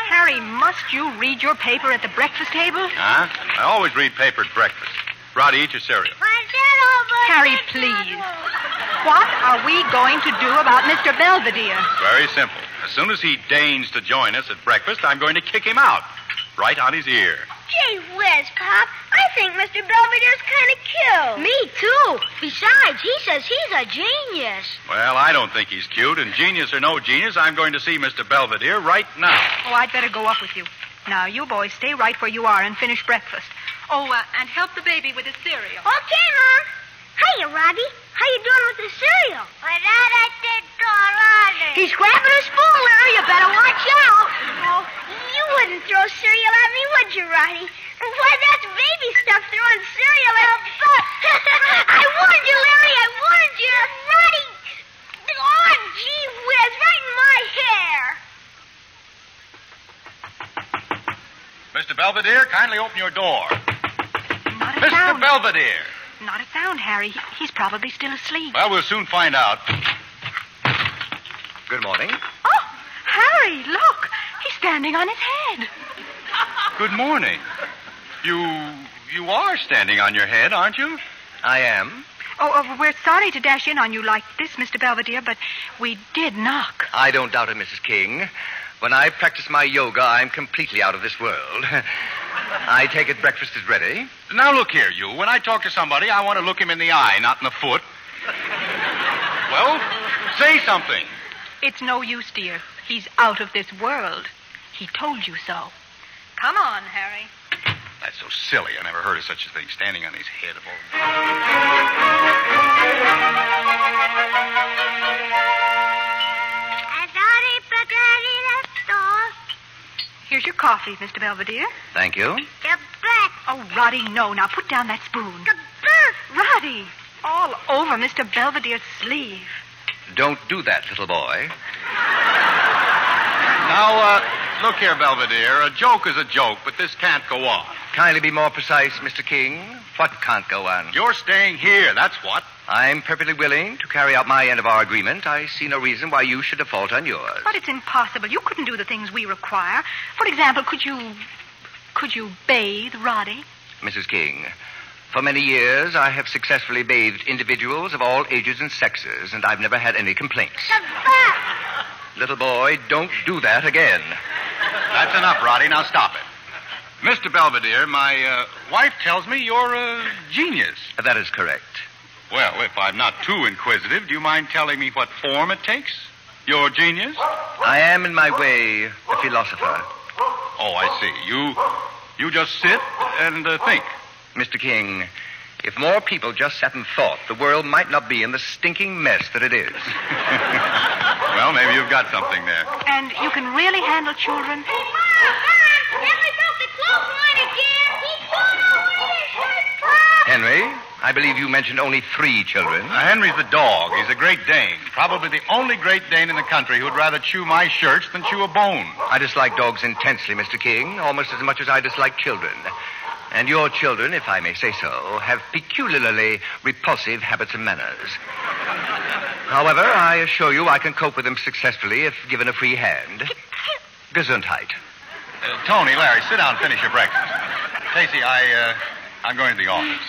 Harry, must you read your paper at the breakfast table? Huh? I always read paper at breakfast. Roddy, eat your cereal. Harry, please. What are we going to do about Mr. Belvedere? Very simple. As soon as he deigns to join us at breakfast, I'm going to kick him out. Right on his ear. Gee whiz, Pop. I think Mr. Belvedere's kind of cute. Me, too. Besides, he says he's a genius. Well, I don't think he's cute, and genius or no genius, I'm going to see Mr. Belvedere right now. Oh, I'd better go up with you. Now, you boys stay right where you are and finish breakfast. Oh, uh, and help the baby with his cereal. Okay, Mom. Hiya, Robbie. How you doing with the cereal? He's grabbing a spoon, Larry. You better watch out. Oh, you wouldn't throw cereal at me, would you, Roddy? Why, that's baby stuff throwing cereal at... I warned you, Larry. I warned you. Roddy. Oh, gee whiz. Right in my hair. Mr. Belvedere, kindly open your door. Not a Mr. sound. Belvedere. Not a sound, Harry. He- He's probably still asleep. Well, we'll soon find out. Good morning. Oh, Harry, look. He's standing on his head. Good morning. You you are standing on your head, aren't you? I am. Oh, oh, we're sorry to dash in on you like this, Mr. Belvedere, but we did knock. I don't doubt it, Mrs. King. When I practice my yoga, I'm completely out of this world. I take it breakfast is ready. Now look here, you. When I talk to somebody, I want to look him in the eye, not in the foot. well, say something. It's no use, dear. He's out of this world. He told you so. Come on, Harry. That's so silly. I never heard of such a thing standing on his head of all. Here's your coffee, Mr. Belvedere. Thank you. Get back! Oh, Roddy, no. Now put down that spoon. The bird. Roddy, all over Mr. Belvedere's sleeve. Don't do that, little boy. Now, uh, look here, Belvedere. A joke is a joke, but this can't go on. Kindly be more precise, Mr. King. What can't go on? You're staying here, that's what. I'm perfectly willing to carry out my end of our agreement. I see no reason why you should default on yours. But it's impossible. You couldn't do the things we require. For example, could you. Could you bathe Roddy? Mrs. King, for many years I have successfully bathed individuals of all ages and sexes, and I've never had any complaints. Little boy, don't do that again. That's enough, Roddy. Now stop it. Mr. Belvedere, my uh, wife tells me you're a genius. That is correct. Well, if I'm not too inquisitive, do you mind telling me what form it takes? Your genius? I am, in my way, a philosopher. Oh, I see. You, you just sit and uh, think. Mr. King, if more people just sat and thought, the world might not be in the stinking mess that it is. well, maybe you've got something there. And you can really handle children? Henry, I believe you mentioned only three children. Uh, Henry's the dog. He's a Great Dane. Probably the only Great Dane in the country who'd rather chew my shirts than chew a bone. I dislike dogs intensely, Mr. King, almost as much as I dislike children. And your children, if I may say so, have peculiarly repulsive habits and manners. However, I assure you I can cope with them successfully if given a free hand. Gesundheit. Uh, Tony, Larry, sit down and finish your breakfast. Casey, I, uh, I'm going to the office.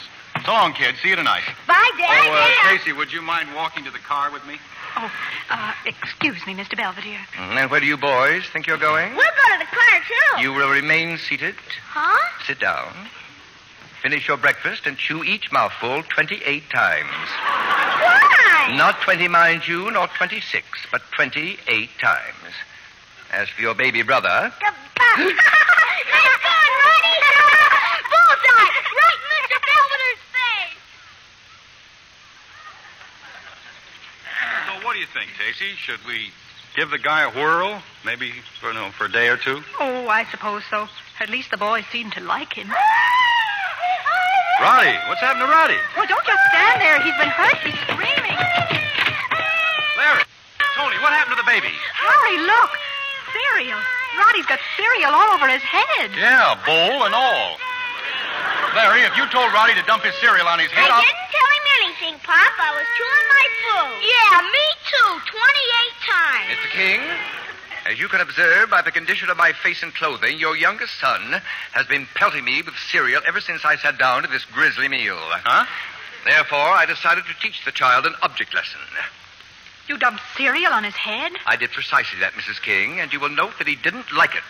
So long, kid. See you tonight. Bye, Dad. Oh, uh, Casey, would you mind walking to the car with me? Oh, uh, excuse me, Mr. Belvedere. And where do you boys think you're going? We'll go to the car, too. You will remain seated. Huh? Sit down. Finish your breakfast and chew each mouthful 28 times. Why? Not 20, mind you, nor 26, but 28 times. As for your baby brother, nice going, Ronnie. Bullseye. Right in Mr. Belvedere's face. So what do you think, Casey? Should we give the guy a whirl? Maybe for, no, for a day or two? Oh, I suppose so. At least the boys seem to like him. Roddy, what's happened to Roddy? Well, oh, don't just stand there. He's been hurt. He's screaming. Larry, Tony, what happened to the baby? Harry, look. Cereal. Roddy's got cereal all over his head. Yeah, bowl and all. Larry, if you told Roddy to dump his cereal on his head, I I'll... didn't tell him anything, Pop. I was chewing my food. Yeah, me too. 28 times. Mr. King, as you can observe by the condition of my face and clothing, your youngest son has been pelting me with cereal ever since I sat down to this grisly meal. Huh? Therefore, I decided to teach the child an object lesson. You dumped cereal on his head? I did precisely that, Mrs. King, and you will note that he didn't like it.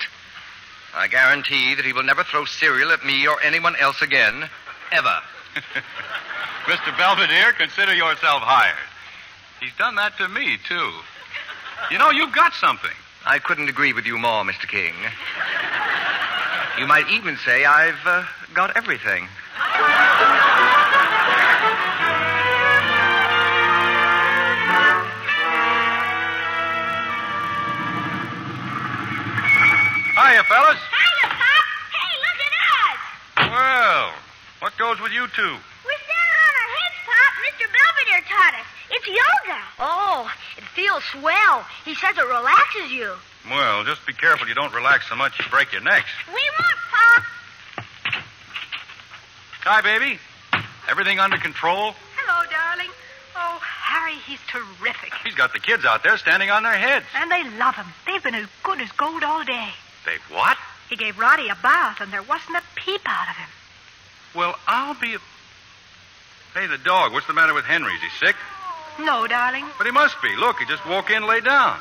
I guarantee that he will never throw cereal at me or anyone else again, ever. Mr. Belvedere, consider yourself hired. He's done that to me, too. You know, you've got something. I couldn't agree with you more, Mr. King. You might even say I've uh, got everything. Hiya, fellas. Hiya, Pop. Hey, look at us. Well, what goes with you two? We're standing on our heads, Pop. Mr. Belvedere taught us. It's yoga. Oh, it feels swell. He says it relaxes you. Well, just be careful you don't relax so much you break your necks. We won't, Pop. Hi, baby. Everything under control? Hello, darling. Oh, Harry, he's terrific. He's got the kids out there standing on their heads. And they love him. They've been as good as gold all day. They what? He gave Roddy a bath, and there wasn't a peep out of him. Well, I'll be. Hey, the dog. What's the matter with Henry? Is he sick? No, darling. But he must be. Look, he just walked in, lay down.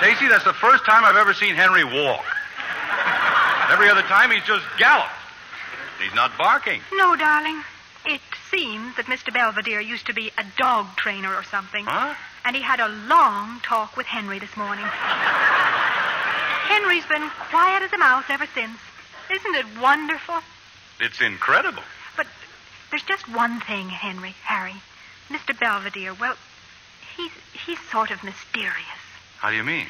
Casey, that's the first time I've ever seen Henry walk. Every other time he's just galloped. He's not barking. No, darling. It seems that Mr. Belvedere used to be a dog trainer or something. Huh? And he had a long talk with Henry this morning. Henry's been quiet as a mouse ever since. Isn't it wonderful? It's incredible. But there's just one thing, Henry, Harry. Mr. Belvedere, well, he's he's sort of mysterious. How do you mean?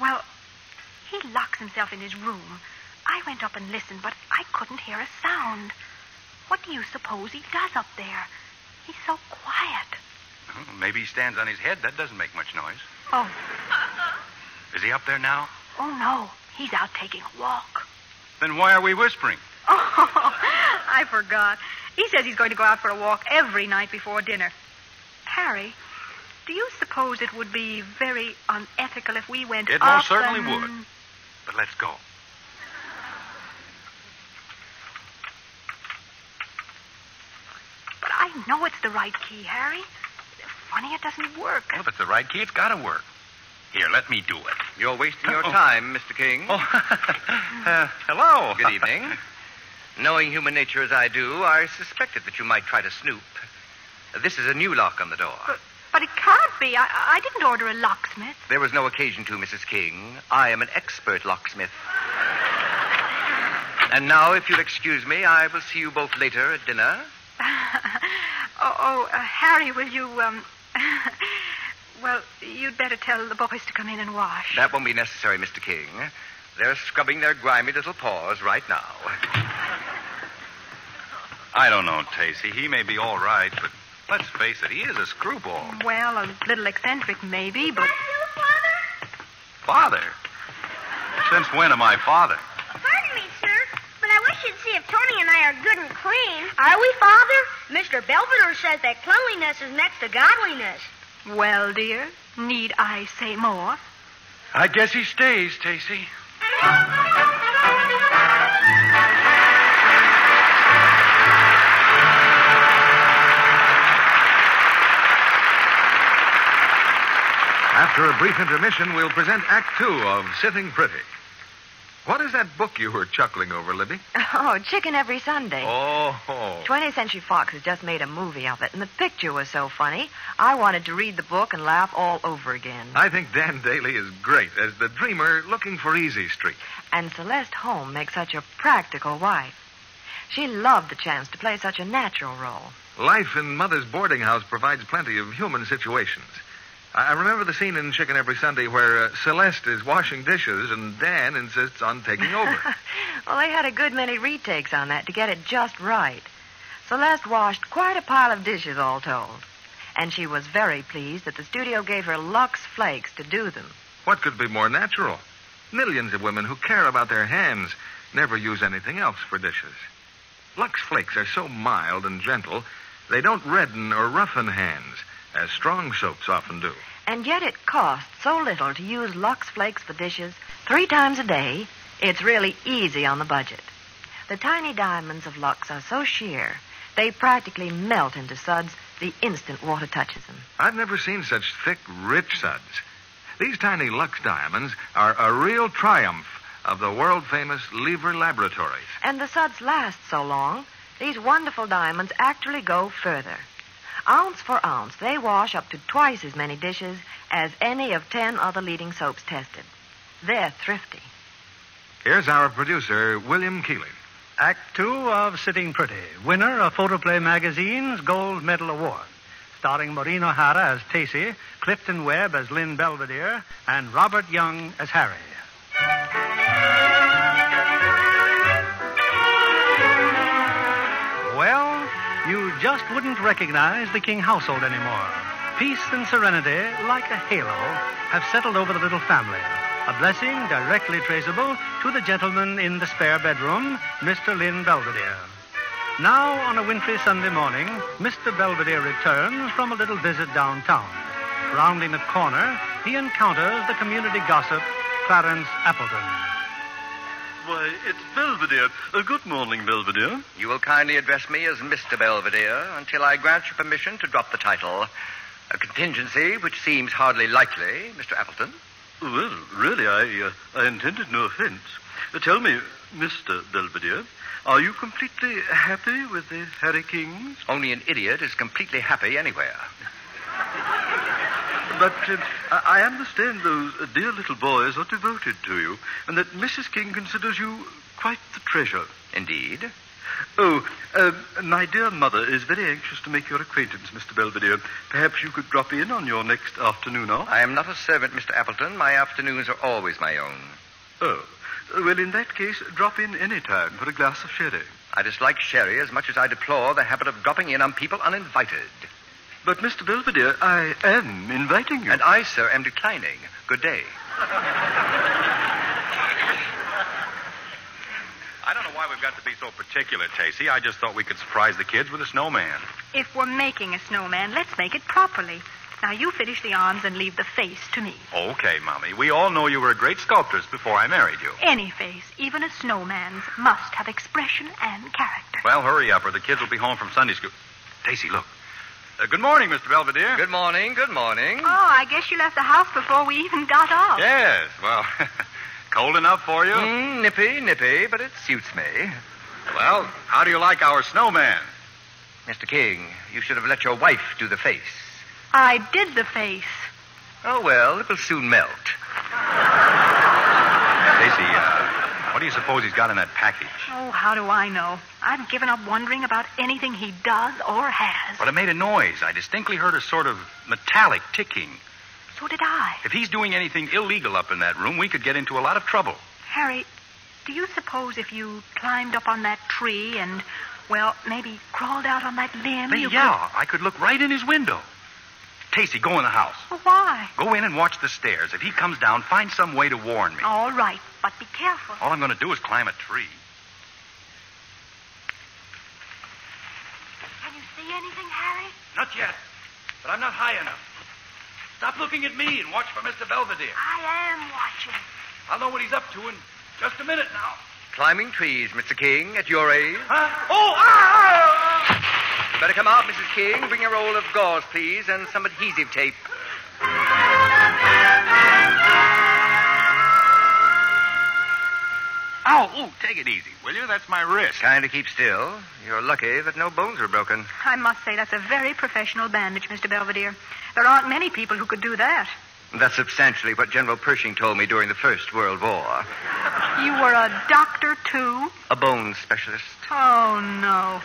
Well, he locks himself in his room. I went up and listened, but I couldn't hear a sound. What do you suppose he does up there? He's so quiet. Oh, maybe he stands on his head. That doesn't make much noise. Oh, Is he up there now? Oh no, he's out taking a walk. Then why are we whispering? Oh, I forgot. He says he's going to go out for a walk every night before dinner. Harry, do you suppose it would be very unethical if we went out? It most certainly and- would. But let's go. But I know it's the right key, Harry. Funny it doesn't work. Well, if it's the right key, it's got to work. Here, let me do it. You're wasting your Oh. time, Mr. King. uh, hello. Good evening. Knowing human nature as I do, I suspected that you might try to snoop. This is a new lock on the door. But, but it can't be. I, I didn't order a locksmith. There was no occasion to, Mrs. King. I am an expert locksmith. And now, if you'll excuse me, I will see you both later at dinner. oh, oh uh, Harry, will you, um... well, you'd better tell the boys to come in and wash. That won't be necessary, Mr. King. They're scrubbing their grimy little paws right now. I don't know, Tacy. He may be all right, but let's face it, he is a screwball. Well, a little eccentric, maybe, but. Father? Father? Since when am I father? Pardon me, sir, but I wish you'd see if Tony and I are good and clean. Are we, Father? Mr. Belvedere says that cleanliness is next to godliness. Well, dear, need I say more? I guess he stays, Tacy. After a brief intermission, we'll present Act Two of Sitting Pretty. What is that book you were chuckling over, Libby? Oh, Chicken Every Sunday. Oh, oh. 20th Century Fox has just made a movie of it, and the picture was so funny, I wanted to read the book and laugh all over again. I think Dan Dailey is great as the dreamer looking for Easy Street. And Celeste Holm makes such a practical wife. She loved the chance to play such a natural role. Life in Mother's boarding house provides plenty of human situations. I remember the scene in Chicken Every Sunday where uh, Celeste is washing dishes and Dan insists on taking over. Well, they had a good many retakes on that to get it just right. Celeste washed quite a pile of dishes, all told. And she was very pleased that the studio gave her Lux Flakes to do them. what could be more natural? Millions of women who care about their hands never use anything else for dishes. Lux Flakes are so mild and gentle, they don't redden or roughen hands, as strong soaps often do. And yet it costs so little to use Lux Flakes for dishes three times a day, it's really easy on the budget. The tiny diamonds of Lux are so sheer, they practically melt into suds the instant water touches them. I've never seen such thick, rich suds. These tiny Lux diamonds are a real triumph of the world famous Lever Laboratories. And the suds last so long, these wonderful diamonds actually go further. Ounce for ounce, they wash up to twice as many dishes as any of ten other leading soaps tested. They're thrifty. Here's our producer, William Keighley. Act two of Sitting Pretty, winner of Photoplay Magazine's Gold Medal Award. Starring Maureen O'Hara as Tacy, Clifton Webb as Lynn Belvedere, and Robert Young as Harry. Well, you just wouldn't recognize the King household anymore. Peace and serenity, like a halo, have settled over the little family. A blessing directly traceable to the gentleman in the spare bedroom, Mr. Lynn Belvedere. Now, on a wintry Sunday morning, Mr. Belvedere returns from a little visit downtown. Rounding a corner, he encounters the community gossip, Clarence Appleton. Why, it's Belvedere. Uh, good morning, Belvedere. You will kindly address me as Mr. Belvedere until I grant you permission to drop the title. A contingency which seems hardly likely, Mr. Appleton. Well, really, I, uh, I intended no offense. Uh, tell me, Mr. Belvedere, are you completely happy with the Harry Kings? Only an idiot is completely happy anywhere. But uh, I understand those uh, dear little boys are devoted to you, and that Mrs. King considers you quite the treasure. Indeed. Oh, uh, my dear mother is very anxious to make your acquaintance, Mr. Belvedere. Perhaps you could drop in on your next afternoon off? I am not a servant, Mr. Appleton. My afternoons are always my own. Oh, well, in that case, drop in any time for a glass of sherry. I dislike sherry as much as I deplore the habit of dropping in on people uninvited. But, Mr. Belvedere, I am inviting you. And I, sir, am declining. Good day. I don't know why we've got to be so particular, Tacy. I just thought we could surprise the kids with a snowman. If we're making a snowman, let's make it properly. Now, you finish the arms and leave the face to me. Okay, Mommy. We all know you were a great sculptress before I married you. Any face, even a snowman's, must have expression and character. Well, hurry up, or the kids will be home from Sunday school. Tacy, look. Uh, good morning, Mr. Belvedere. Good morning, good morning. Oh, I guess you left the house before we even got off. Yes, well, cold enough for you? Mm, nippy, nippy, but it suits me. Well, how do you like our snowman? Mr. King, you should have let your wife do the face. I did the face. Oh, well, it will soon melt. What do you suppose he's got in that package? Oh, how do I know? I've given up wondering about anything he does or has. But it made a noise. I distinctly heard a sort of metallic ticking. So did I. If he's doing anything illegal up in that room, we could get into a lot of trouble. Harry, do you suppose if you climbed up on that tree and Well, maybe crawled out on that limb. Then, you yeah, I could look right in his window. Casey, go in the house. Could... Why? Go in and watch the stairs. If he comes down, find some way to warn me. All right, but be careful. All I'm going to do is climb a tree. Can you see anything, Harry? Not yet, but I'm not high enough. Stop looking at me and watch for Mr. Belvedere. I am watching. I'll know what he's up to in just a minute now. Climbing trees, Mr. King, at your age. Huh? Oh, ah! Better come out, Mrs. King. Bring a roll of gauze, please, and some adhesive tape. Ow, ooh, take it easy, will you? That's my wrist. Kind of keep still. You're lucky that no bones were broken. I must say that's a very professional bandage, Mr. Belvedere. There aren't many people who could do that. That's substantially what General Pershing told me during the First World War. You were a doctor, too? A bone specialist. Oh, no.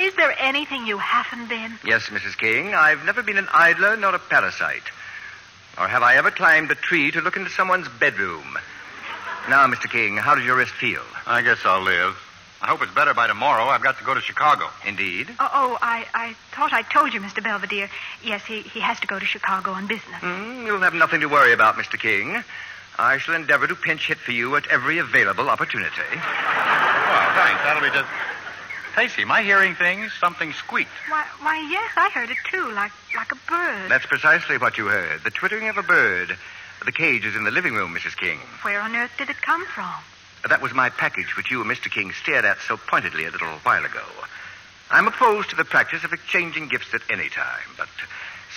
Is there anything you haven't been? Yes, Mrs. King. I've never been an idler nor a parasite. Or have I ever climbed a tree to look into someone's bedroom? Now, Mr. King, how does your wrist feel? I guess I'll live. I hope it's better by tomorrow. I've got to go to Chicago. Indeed. Oh, oh I, I thought I told you, Mr. Belvedere. Yes, he, he has to go to Chicago on business. Mm, you'll have nothing to worry about, Mr. King. I shall endeavor to pinch hit for you at every available opportunity. Well, thanks. That'll be just. Stacy, am I hearing things? Something squeaked. Why, why, yes, I heard it too, like like a bird. That's precisely what you heard. The twittering of a bird. The cage is in the living room, Mrs. King. Where on earth did it come from? That was my package, which you and Mr. King stared at so pointedly a little while ago. I'm opposed to the practice of exchanging gifts at any time, but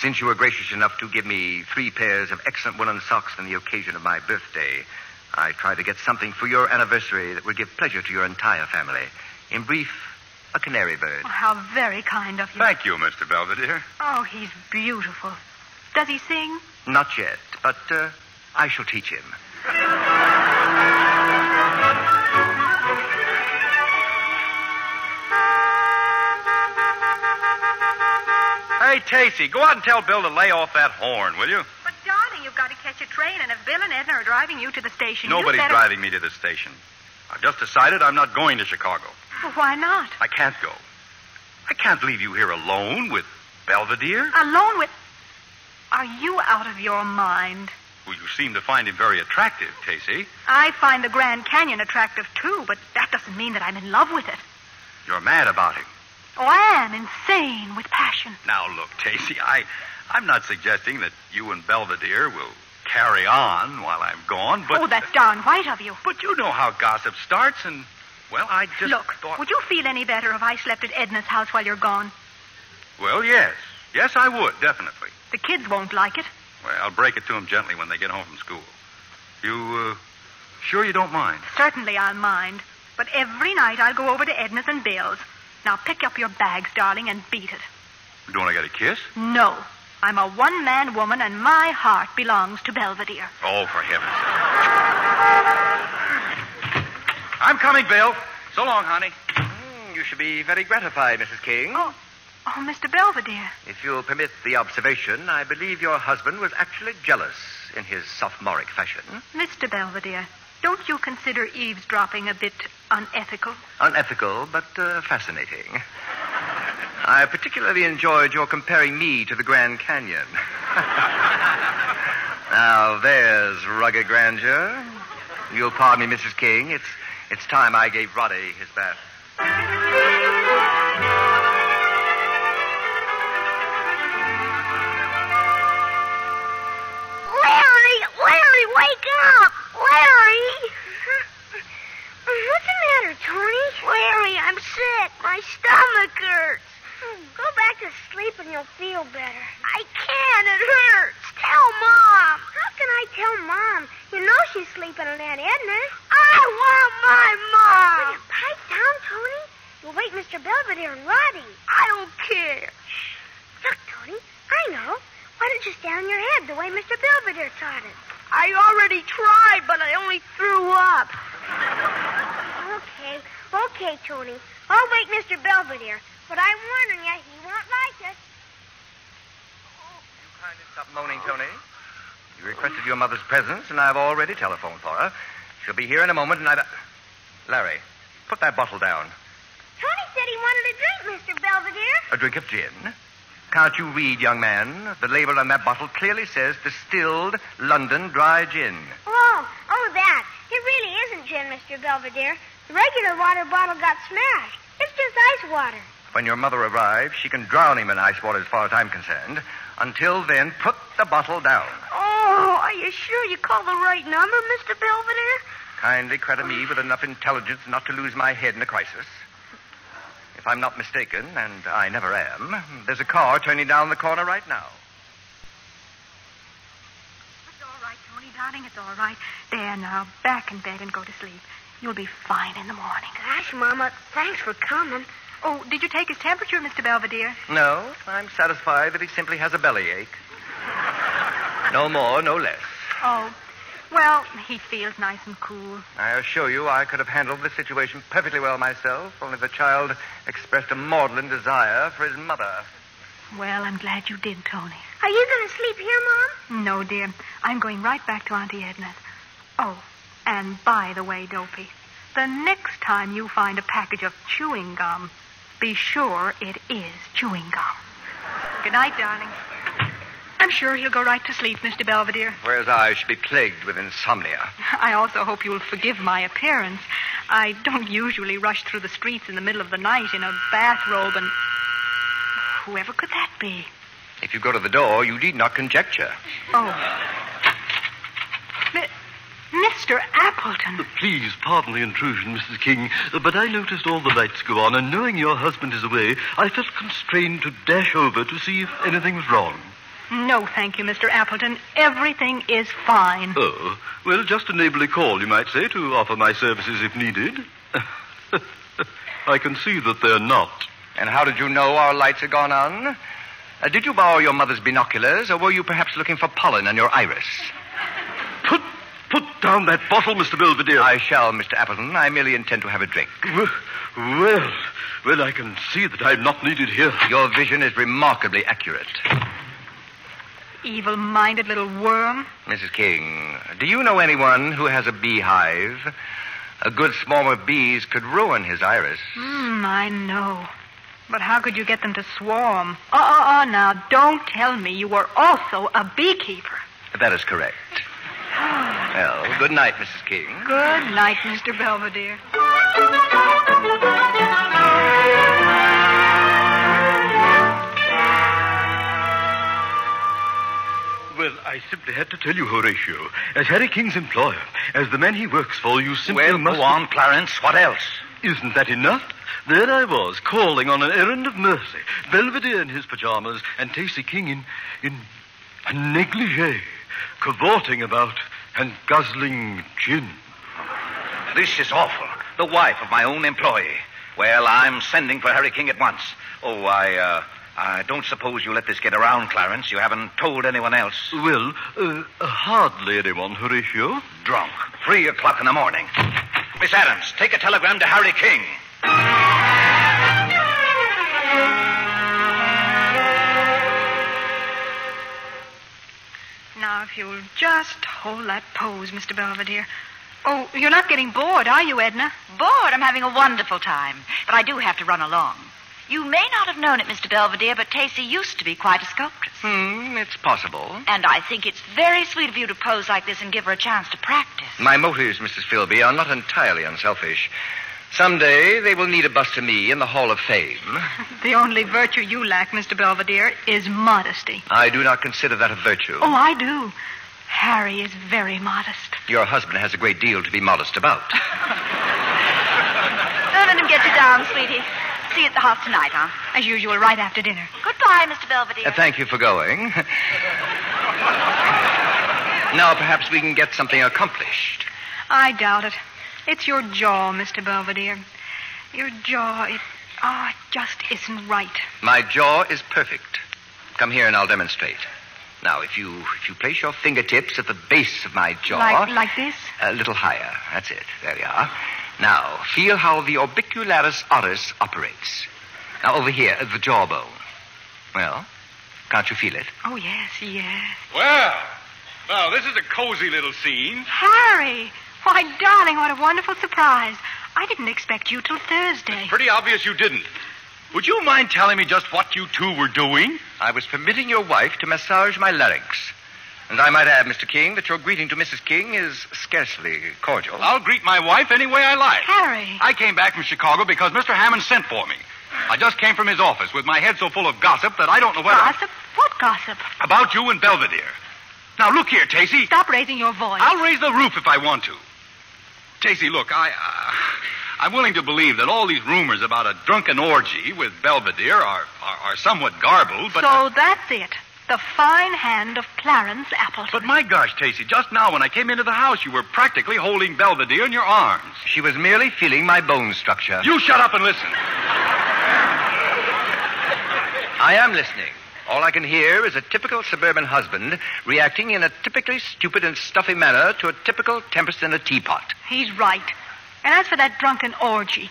since you were gracious enough to give me three pairs of excellent woolen socks on the occasion of my birthday, I try to get something for your anniversary that would give pleasure to your entire family. In brief, a canary bird. Oh, how very kind of you. Thank you, Mr. Belvedere. Oh, he's beautiful. Does he sing? Not yet, but uh, I shall teach him. Hey, Tacy, go out and tell Bill to lay off that horn, will you? But, darling, you've got to catch a train, and if Bill and Edna are driving you to the station, Nobody's better... driving me to the station. I've just decided I'm not going to Chicago. Well, why not? I can't go. I can't leave you here alone with Belvedere. Alone with. Are you out of your mind? Well, you seem to find him very attractive, Tacy. I find the Grand Canyon attractive, too, but that doesn't mean that I'm in love with it. You're mad about him. Oh, I am insane with passion. Now, look, Tacy, I, I'm not suggesting that you and Belvedere will carry on while I'm gone, but. Oh, that's darn white of you. But you know how gossip starts, and, well, I just Look, thought. would you feel any better if I slept at Edna's house while you're gone? Well, yes. Yes, I would, definitely. The kids won't like it. Well, I'll break it to them gently when they get home from school. You, uh, sure you don't mind? Certainly I'll mind. But every night I'll go over to Edna's and Bill's. Now pick up your bags, darling, and beat it. Don't I get a kiss? No. I'm a one man woman, and my heart belongs to Belvedere. Oh, for heaven's sake. I'm coming, Bill. So long, honey. Mm, you should be very gratified, Mrs. King. Oh, oh, Mr. Belvedere. If you'll permit the observation, I believe your husband was actually jealous in his sophomoric fashion. Mr. Belvedere, don't you consider eavesdropping a bit unethical? Unethical, but uh, fascinating. I particularly enjoyed your comparing me to the Grand Canyon. now, there's rugged grandeur. You'll pardon me, Mrs. King. It's, it's time I gave Roddy his bath. Wake up! Larry! What's the matter, Tony? Larry, I'm sick. My stomach hurts. Go back to sleep and you'll feel better. I can't. It hurts. Tell Mom. How can I tell Mom? You know she's sleeping at Aunt Edna's. I want my Mom. Will you pipe down, Tony? You'll wake Mr. Belvedere and Roddy. I don't care. Shh. Look, Tony, I know. Why don't you stand on your head the way Mr. Belvedere taught us? I already tried, but I only threw up. okay, okay, Tony. I'll wake Mr. Belvedere, but I'm warning you, he won't like it. You kindly stop moaning, Tony. You requested your mother's presence, and I've already telephoned for her. She'll be here in a moment, and I've. Larry, put that bottle down. Tony, said he wanted a drink, Mr. Belvedere. A drink of gin? Can't you read, young man? The label on that bottle clearly says distilled London dry gin. Oh, oh, that. It really isn't gin, Mr. Belvedere. The regular water bottle got smashed. It's just ice water. When your mother arrives, she can drown him in ice water as far as I'm concerned. Until then, put the bottle down. Oh, are you sure you called the right number, Mr. Belvedere? Kindly credit me with enough intelligence not to lose my head in a crisis. If I'm not mistaken, and I never am, there's a car turning down the corner right now. It's all right, Tony, darling. It's all right. There now, back in bed and go to sleep. You'll be fine in the morning. Gosh, Mama, thanks for coming. Oh, did you take his temperature, Mr. Belvedere? No, I'm satisfied that he simply has a bellyache. No more, no less. Oh, well, he feels nice and cool. I assure you I could have handled the situation perfectly well myself, only the child expressed a maudlin desire for his mother. Well, I'm glad you did, Tony. Are you going to sleep here, Mom? No, dear. I'm going right back to Auntie Edna's. Oh, and by the way, Dopey, the next time you find a package of chewing gum, be sure it is chewing gum. Good night, darling. I'm sure he'll go right to sleep, Mr. Belvedere. Whereas I should be plagued with insomnia. I also hope you'll forgive my appearance. I don't usually rush through the streets in the middle of the night in a bathrobe and. Whoever could that be? If you go to the door, you need not conjecture. Oh. Mi- Mr. Appleton. Uh, please pardon the intrusion, Mrs. King, but I noticed all the lights go on, and knowing your husband is away, I felt constrained to dash over to see if anything was wrong. No, thank you, Mr. Appleton. Everything is fine. Oh, well, just a neighborly call, you might say, to offer my services if needed. I can see that they're not. And how did you know our lights had gone on? Uh, did you borrow your mother's binoculars, or were you perhaps looking for pollen on your iris? Put put down that bottle, Mr. Belvedere. I shall, Mr. Appleton. I merely intend to have a drink. Well, well, I can see that I'm not needed here. Your vision is remarkably accurate. Evil minded little worm. Mrs. King, do you know anyone who has a beehive? A good swarm of bees could ruin his iris. Hmm, I know. But how could you get them to swarm? Uh uh uh, now, don't tell me you were also a beekeeper. That is correct. well, good night, Mrs. King. Good night, Mr. Belvedere. Well, I simply had to tell you, Horatio. As Harry King's employer, as the man he works for, you simply Well, must... go on, Clarence. What else? Isn't that enough? There I was, calling on an errand of mercy. Belvedere in his pajamas, and Tacey King in... in... a negligee, cavorting about and guzzling gin. This is awful. The wife of my own employee. Well, I'm sending for Harry King at once. Oh, I, uh, I don't suppose you let this get around, Clarence. You haven't told anyone else. Well, uh, hardly anyone, Horatio. Drunk. Three o'clock in the morning. Miss Adams, take a telegram to Harry King. Now, if you'll just hold that pose, Mr. Belvedere. Oh, you're not getting bored, are you, Edna? Bored? I'm having a wonderful time. But I do have to run along. You may not have known it, Mr. Belvedere, but Tacey used to be quite a sculptress. Hmm, it's possible. And I think it's very sweet of you to pose like this and give her a chance to practice. My motives, Mrs. Philby, are not entirely unselfish. Someday they will need a bust of me in the Hall of Fame. The only virtue you lack, Mr. Belvedere, is modesty. I do not consider that a virtue. Oh, I do. Harry is very modest. Your husband has a great deal to be modest about. Don't let him get you down, sweetie. See you at the house tonight, huh? As usual, right after dinner. Goodbye, Mr. Belvedere. Uh, thank you for going. now perhaps we can get something accomplished. I doubt it. It's your jaw, Mr. Belvedere. Your jaw, it, oh, it just isn't right. My jaw is perfect. Come here and I'll demonstrate. Now, if you if you place your fingertips at the base of my jaw, Like, like this? a little higher. That's it. There we are. Now, feel how the orbicularis oris operates. Now, over here, at the jawbone. Well, can't you feel it? Oh, yes, yes. Well, well, this is a cozy little scene. Harry, Why, darling, what a wonderful surprise. I didn't expect you till Thursday. Pretty obvious you didn't. Would you mind telling me just what you two were doing? I was permitting your wife to massage my larynx. And I might add, Mr. King, that your greeting to Mrs. King is scarcely cordial. I'll greet my wife any way I like. Harry. I came back from Chicago because Mr. Hammond sent for me. I just came from his office with my head so full of gossip that I don't know whether. Gossip? What gossip? About you and Belvedere. Now, look here, Tacy. Stop raising your voice. I'll raise the roof if I want to. Tacy, look, I. Uh, I'm willing to believe that all these rumors about a drunken orgy with Belvedere are, are, are somewhat garbled, but. So that's it. The fine hand of Clarence Appleton. But my gosh, Tacy, just now when I came into the house, you were practically holding Belvedere in your arms. She was merely feeling my bone structure. You shut up and listen. I am listening. All I can hear is a typical suburban husband reacting in a typically stupid and stuffy manner to a typical tempest in a teapot. He's right. And as for that drunken orgy,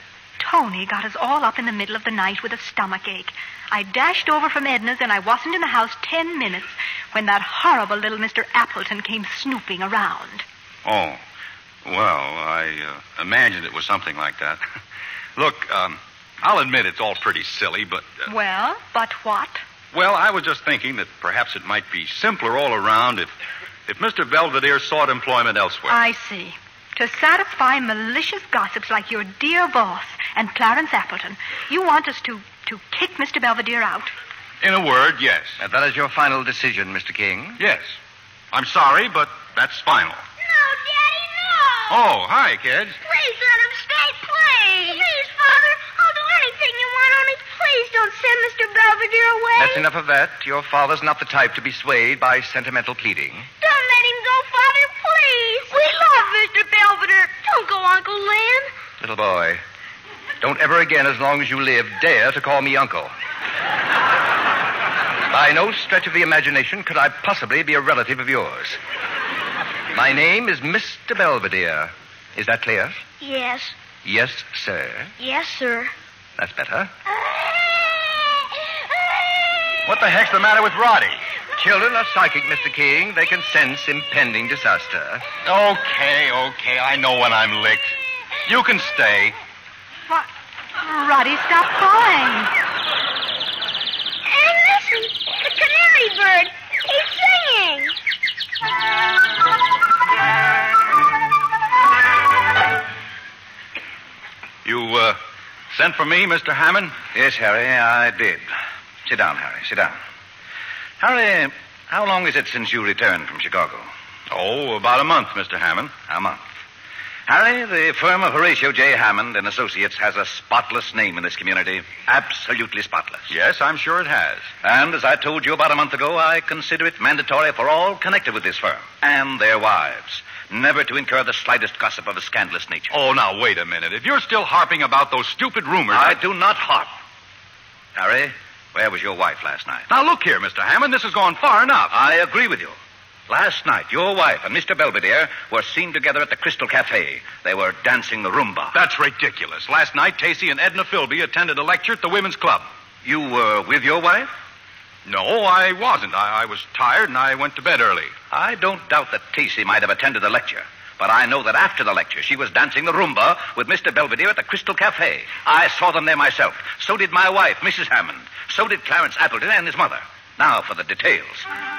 Tony got us all up in the middle of the night with a stomach ache. I dashed over from Edna's and I wasn't in the house ten minutes when that horrible little Mr. Appleton came snooping around. Oh, well, I uh, imagined it was something like that. Look, um, I'll admit it's all pretty silly, but. Uh, Well, but what? well, I was just thinking that perhaps it might be simpler all around if, if Mr. Belvedere sought employment elsewhere. I see. To satisfy malicious gossips like your dear boss and Clarence Appleton, you want us to, to kick Mr. Belvedere out. In a word, yes. And that is your final decision, Mr. King? Yes. I'm sorry, but that's final. No, Daddy, no. Oh, hi, kids. Please let him stay, please. Please, Father. I'll do anything you want, only please don't send Mr. Belvedere away. That's enough of that. Your father's not the type to be swayed by sentimental pleading. Don't We love Mr. Belvedere. Don't go, Uncle Lynn. Little boy, don't ever again, as long as you live, dare to call me uncle. By no stretch of the imagination could I possibly be a relative of yours. My name is Mr. Belvedere. Is that clear? Yes. Yes, sir. Yes, sir. That's better. What the heck's the matter with Roddy? Children are psychic, Mr. King. They can sense impending disaster. Okay, okay. I know when I'm licked. You can stay. What? Roddy, stop crying. And listen, the canary bird. He's singing. You, uh, sent for me, Mr. Hammond? Yes, Harry, I did. Sit down, Harry. Sit down. Harry, how long is it since you returned from Chicago? Oh, about a month, Mr. Hammond. A month. Harry, the firm of Horatio J. Hammond and Associates has a spotless name in this community. Absolutely spotless. Yes, I'm sure it has. And as I told you about a month ago, I consider it mandatory for all connected with this firm and their wives never to incur the slightest gossip of a scandalous nature. Oh, now, wait a minute. If you're still harping about those stupid rumors. I do not harp. Harry, where was your wife last night? Now, look here, Mr. Hammond. This has gone far enough. I agree with you. Last night, your wife and Mr. Belvedere were seen together at the Crystal Cafe. They were dancing the rumba. That's ridiculous. Last night, Tacy and Edna Philby attended a lecture at the Women's Club. You were with your wife? No, I wasn't. I, I was tired and I went to bed early. I don't doubt that Tacy might have attended the lecture. But I know that after the lecture, she was dancing the rumba with Mr. Belvedere at the Crystal Cafe. I saw them there myself. So did my wife, Mrs. Hammond. So did Clarence Appleton and his mother. Now for the details.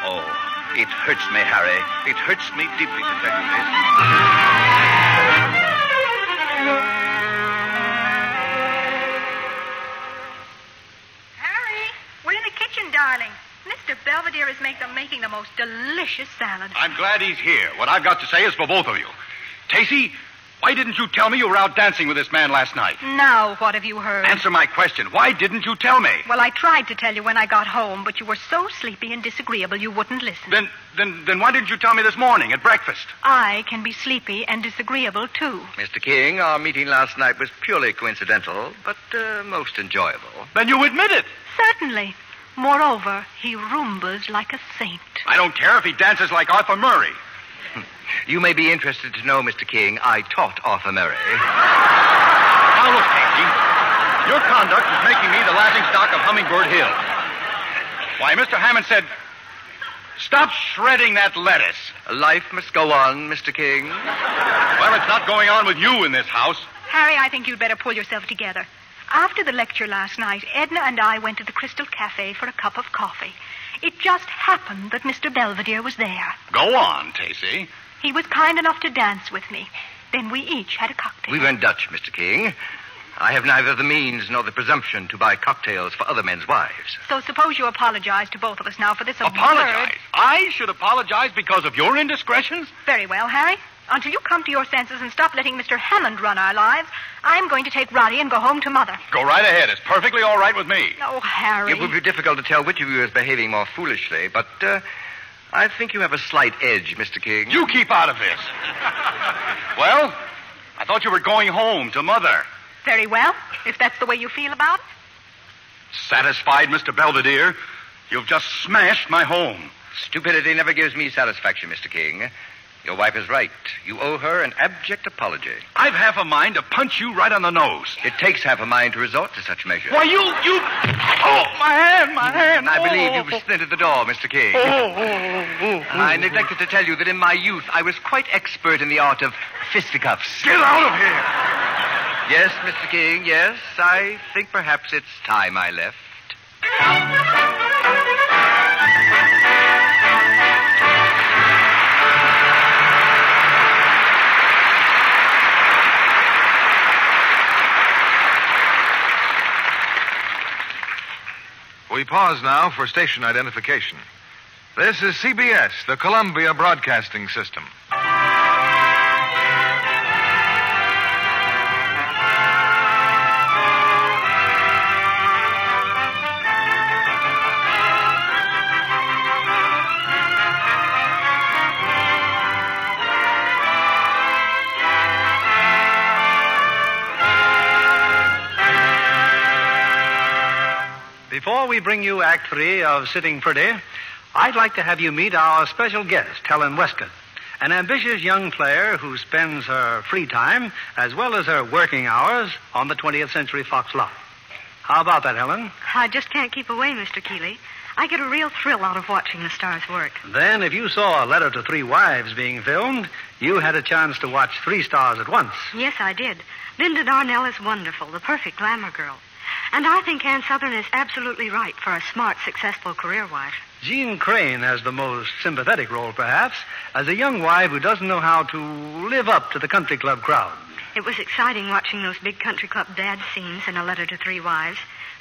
Oh, it hurts me, Harry. It hurts me deeply to tell you this. Harry, we're in the kitchen, darling. Mr. Belvedere is make the, making the most delicious salad. I'm glad he's here. What I've got to say is for both of you. Tacy, why didn't you tell me you were out dancing with this man last night? Now, what have you heard? Answer my question. Why didn't you tell me? Well, I tried to tell you when I got home, but you were so sleepy and disagreeable you wouldn't listen. Then, then, then why didn't you tell me this morning at breakfast? I can be sleepy and disagreeable, too. Mr. King, our meeting last night was purely coincidental, but uh, most enjoyable. Then you admit it. Certainly. Moreover, he rumbas like a saint. I don't care if he dances like Arthur Murray. You may be interested to know, Mr. King, I taught Arthur Murray. Now look, Tacy. Your conduct is making me the laughing stock of Hummingbird Hill. Why, Mr. Hammond said. Stop shredding that lettuce. Life must go on, Mr. King. Well, it's not going on with you in this house. Harry, I think you'd better pull yourself together. After the lecture last night, Edna and I went to the Crystal Cafe for a cup of coffee. It just happened that Mr. Belvedere was there. Go on, Tacy. He was kind enough to dance with me. Then we each had a cocktail. We went Dutch, Mr. King. I have neither the means nor the presumption to buy cocktails for other men's wives. So suppose you apologize to both of us now for this absurd... Apologize? I should apologize because of your indiscretions? Very well, Harry. Until you come to your senses and stop letting Mr. Hammond run our lives, I'm going to take Roddy and go home to Mother. Go right ahead. It's perfectly all right with me. Oh, Harry. It would be difficult to tell which of you is behaving more foolishly, but uh, I think you have a slight edge, Mr. King. You keep out of this. well, I thought you were going home to Mother. Very well, if that's the way you feel about it. Satisfied, Mr. Belvedere? You've just smashed my home. Stupidity never gives me satisfaction, Mr. King. Your wife is right. You owe her an abject apology. I've half a mind to punch you right on the nose. It takes half a mind to resort to such measures. Why, you, you... Oh, my hand, my hand. I believe you've splintered the door, Mr. King. Oh. I neglected to tell you that in my youth I was quite expert in the art of fisticuffs. Get out of here! Yes, Mr. King, yes. I think perhaps it's time I left. We pause now for station identification. This is CBS, the Columbia Broadcasting System. Before we bring you Act Three of Sitting Pretty, I'd like to have you meet our special guest, Helen Westcott, an ambitious young player who spends her free time as well as her working hours on the 20th Century Fox lot. How about that, Helen? I just can't keep away, Mr. Keighley. I get a real thrill out of watching the stars work. Then, if you saw a letter to three wives being filmed, you had a chance to watch three stars at once. Yes, I did. Linda Darnell is wonderful, the perfect glamour girl. And I think Ann Sothern is absolutely right for a smart, successful career wife. Jeanne Crain has the most sympathetic role, perhaps, as a young wife who doesn't know how to live up to the country club crowd. It was exciting watching those big country club dad scenes in A Letter to Three Wives.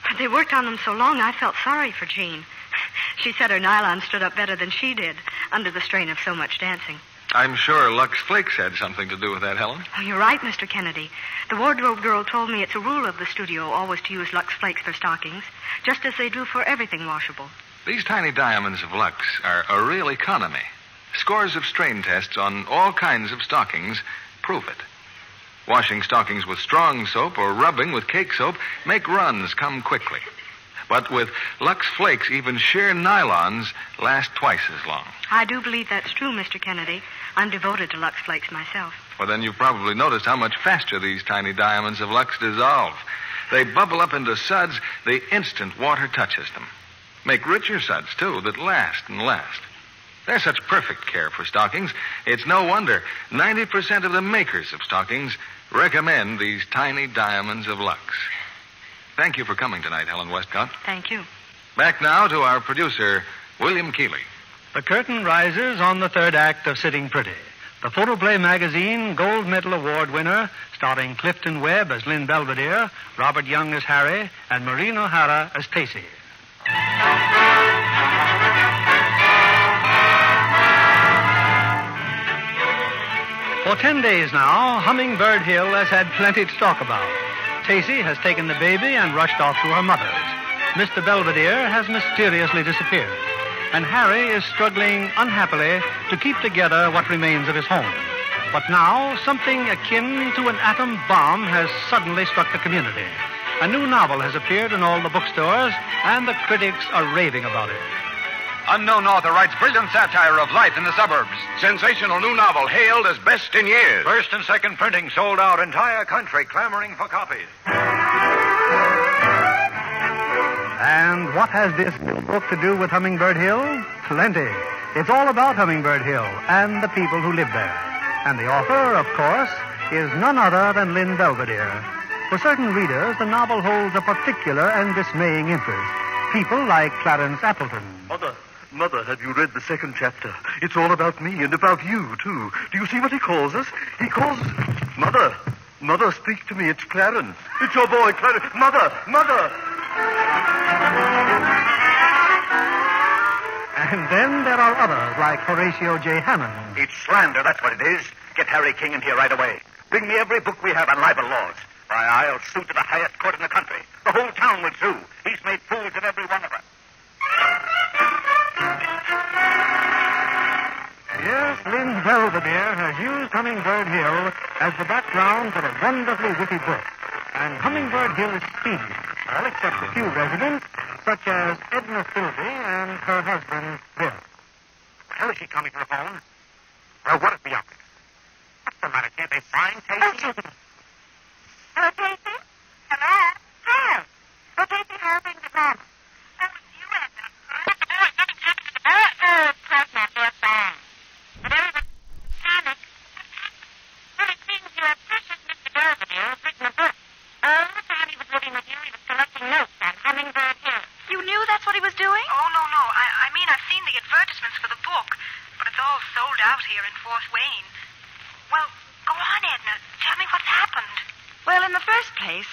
But they worked on them so long I felt sorry for Jeanne. She said her nylon stood up better than she did under the strain of so much dancing. I'm sure Lux Flakes had something to do with that, Helen. Oh, you're right, Mr. Kennedy. The wardrobe girl told me it's a rule of the studio always to use Lux Flakes for stockings, just as they do for everything washable. These tiny diamonds of Lux are a real economy. Scores of strain tests on all kinds of stockings prove it. Washing stockings with strong soap or rubbing with cake soap make runs come quickly. But with Lux Flakes, even sheer nylons last twice as long. I do believe that's true, Mr. Kennedy. I'm devoted to Lux Flakes myself. Well, then you've probably noticed how much faster these tiny diamonds of Lux dissolve. They bubble up into suds the instant water touches them. Make richer suds, too, that last and last. They're such perfect care for stockings, it's no wonder 90% of the makers of stockings recommend these tiny diamonds of Lux. Thank you for coming tonight, Helen Westcott. Thank you. Back now to our producer, William Keighley. The curtain rises on the third act of Sitting Pretty. The Photoplay magazine Gold Medal Award winner, starring Clifton Webb as Lynn Belvedere, Robert Young as Harry, and Maureen O'Hara as Tacy. For ten days now, Hummingbird Hill has had plenty to talk about. Tacy has taken the baby and rushed off to her mother's. Mr. Belvedere has mysteriously disappeared. And Harry is struggling unhappily to keep together what remains of his home. But now, something akin to an atom bomb has suddenly struck the community. A new novel has appeared in all the bookstores, and the critics are raving about it. Unknown author writes brilliant satire of life in the suburbs. Sensational new novel hailed as best in years. First and second printing sold out. Entire country clamoring for copies. And what has this book to do with Hummingbird Hill? Plenty. It's all about Hummingbird Hill and the people who live there. And the author, of course, is none other than Lynn Belvedere. For certain readers, the novel holds a particular and dismaying interest. People like Clarence Appleton. Mother, Mother, have you read the second chapter? It's all about me and about you, too. Do you see what he calls us? He calls. Mother, Mother, speak to me. It's Clarence. It's your boy, Clarence. Mother, Mother! And then there are others like Horatio J. Hammond. It's slander, that's what it is. Get Harry King in here right away. Bring me every book we have on libel laws. Why, I'll sue to the highest court in the country. The whole town will sue. He's made fools of every one of us. Yes, Lynn Belvedere has used Hummingbird Hill as the background for a wonderfully witty book. And Hummingbird Hill is speedy, all except a few residents, such as Edna Philby and her husband, Bill. How is she coming to the phone? Well, what is the up? What's the matter? Can't they find Casey? Oh, Hello, Casey? Hello? Hi. Oh, Casey, how are things at home? Oh, you Edna. Oh, of course not. They're fine. But everybody panic. Well, it seems your precious Mr. Belvedere has written a book. All the time he was living with you, he was collecting notes on Hummingbird Hill. You knew that's what he was doing? Oh, no, no. I, I mean, I've seen the advertisements for the book, but it's all sold out here in Fort Wayne. Well, go on, Edna. Tell me what's happened. Well, in the first place,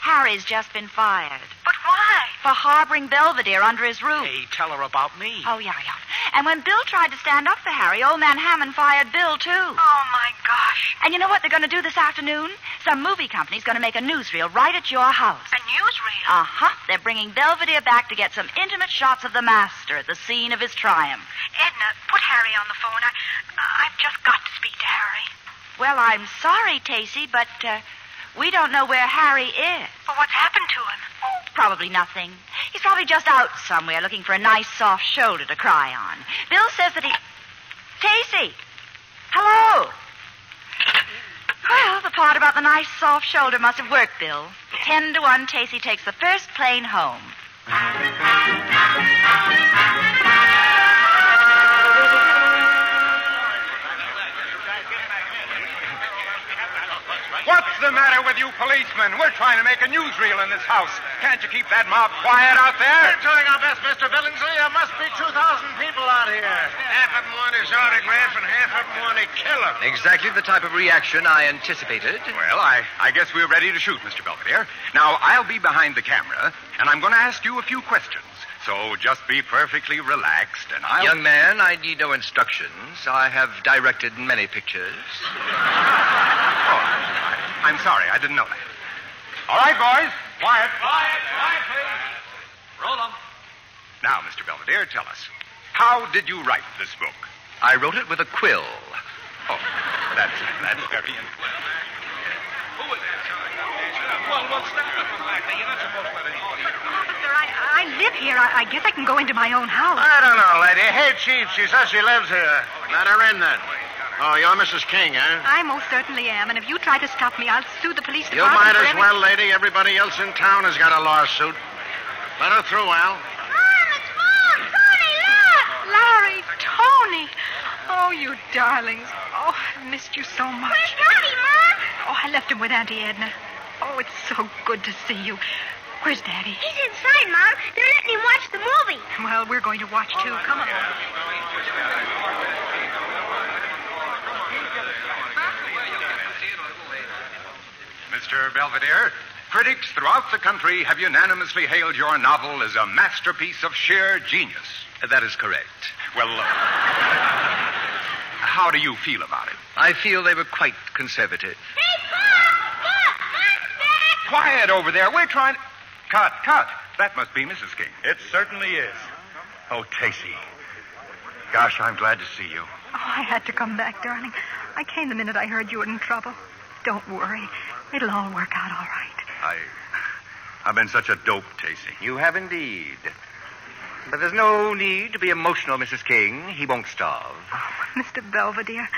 Harry's just been fired. But why? For harboring Belvedere under his roof. Hey, tell her about me. Oh, yeah, yeah. And when Bill tried to stand up for Harry, old man Hammond fired Bill, too. Oh, my gosh. And you know what they're going to do this afternoon? Some movie company's going to make a newsreel right at your house. Newsreel? Uh-huh. They're bringing Belvedere back to get some intimate shots of the master at the scene of his triumph. Edna, put Harry on the phone. I, I've just got to speak to Harry. Well, I'm sorry, Tacey, but uh, we don't know where Harry is. But what's happened to him? Oh, probably nothing. He's probably just out somewhere looking for a nice soft shoulder to cry on. Bill says that he. Tacey! Hello! Part about the nice soft shoulder must have worked, Bill. Ten to one, Tacey takes the first plane home. What's the matter with you policemen? We're trying to make a newsreel in this house. Can't you keep that mob quiet out there? We're doing our best, Mr. Billingsley. There must be 2,000 people out here. Half of them want his autograph and half of them want to kill him. Exactly the type of reaction I anticipated. Well, I, I guess we're ready to shoot, Mr. Belvedere. Now, I'll be behind the camera, and I'm going to ask you a few questions. So just be perfectly relaxed, and I'll. Young man, I need no instructions. I have directed many pictures. Oh, I'm sorry, I didn't know that. All right, boys. Quiet. Quiet, quiet, please. Roll them. Now, Mr. Belvedere, tell us. How did you write this book? I wrote it with a quill. Oh, that's, that's very interesting. Who is that? Well, what's that? You're not supposed to let anybody. Officer, I, I live here. I, I guess I can go into my own house. I don't know, lady. Hey, Chief, she says she lives here. Let her in then. Oh, you're Mrs. King, eh? I most certainly am, and if you try to stop me, I'll sue the police department. You department. might for as every- well, lady. Everybody else in town has got a lawsuit. Let her through, Al. Larry, Tony. Oh, you darlings. Oh, I missed you so much. Where's Daddy, Mom? Oh, I left him with Auntie Edna. Oh, it's so good to see you. Where's Daddy? He's inside, Mom. They're letting him watch the movie. Well, we're going to watch too. Come on. Mr. Belvedere, critics throughout the country have unanimously hailed your novel as a masterpiece of sheer genius. That is correct. Well, uh, how do you feel about it? I feel they were quite conservative. Quiet over there. We're trying. Cut, cut. That must be Mrs. King. It certainly is. Oh, Tacey. Gosh, I'm glad to see you. Oh, I had to come back, darling. I came the minute I heard you were in trouble. Don't worry. It'll all work out all right. I. I've been such a dope, Tacey. You have indeed. But there's no need to be emotional, Mrs. King. He won't starve. Oh, Mr. Belvedere,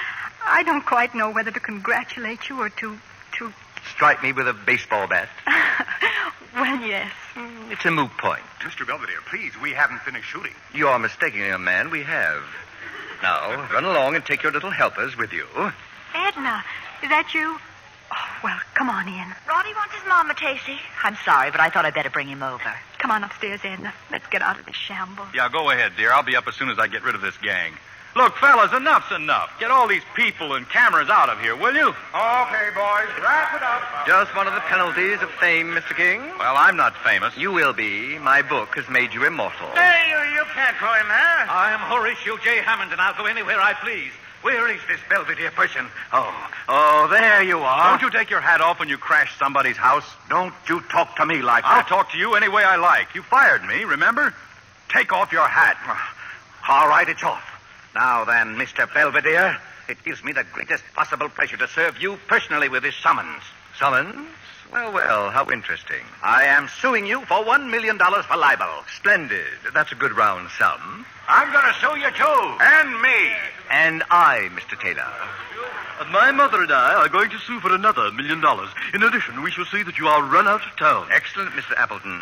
I don't quite know whether to congratulate you or to. to. Strike me with a baseball bat. Well, yes. Hmm, it's a moot point. Mr. Belvedere, please, we haven't finished shooting. You're mistaken, young man. We have. Now, run along and take your little helpers with you. Edna, is that you? Oh, well, come on in. Roddy wants his mama, Tacy. I'm sorry, but I thought I'd better bring him over. Come on upstairs, Edna. Let's get out of this shambles. Yeah, go ahead, dear. I'll be up as soon as I get rid of this gang. Look, fellas, enough's enough. Get all these people and cameras out of here, will you? Okay, boys, wrap it up. Just one of the penalties of fame, Mr. King. Well, I'm not famous. You will be. My book has made you immortal. Hey, you, you can't throw him there. I am Horatio J. Hammond, and I'll go anywhere I please. Where is this Belvedere person? Oh, oh, there you are. Don't you take your hat off when you crash somebody's house? Don't you talk to me like that. I'll talk to you any way I like. You fired me, remember? Take off your hat. All right, it's off. Now then, Mr. Belvedere, it gives me the greatest possible pleasure to serve you personally with this summons. Summons? Well, well, how interesting. I am suing you for one million dollars for libel. Splendid. That's a good round sum. I'm going to sue you too. And me. And I, Mr. Taylor. My mother and I are going to sue for another million dollars. In addition, we shall see that you are run out of town. Excellent, Mr. Appleton.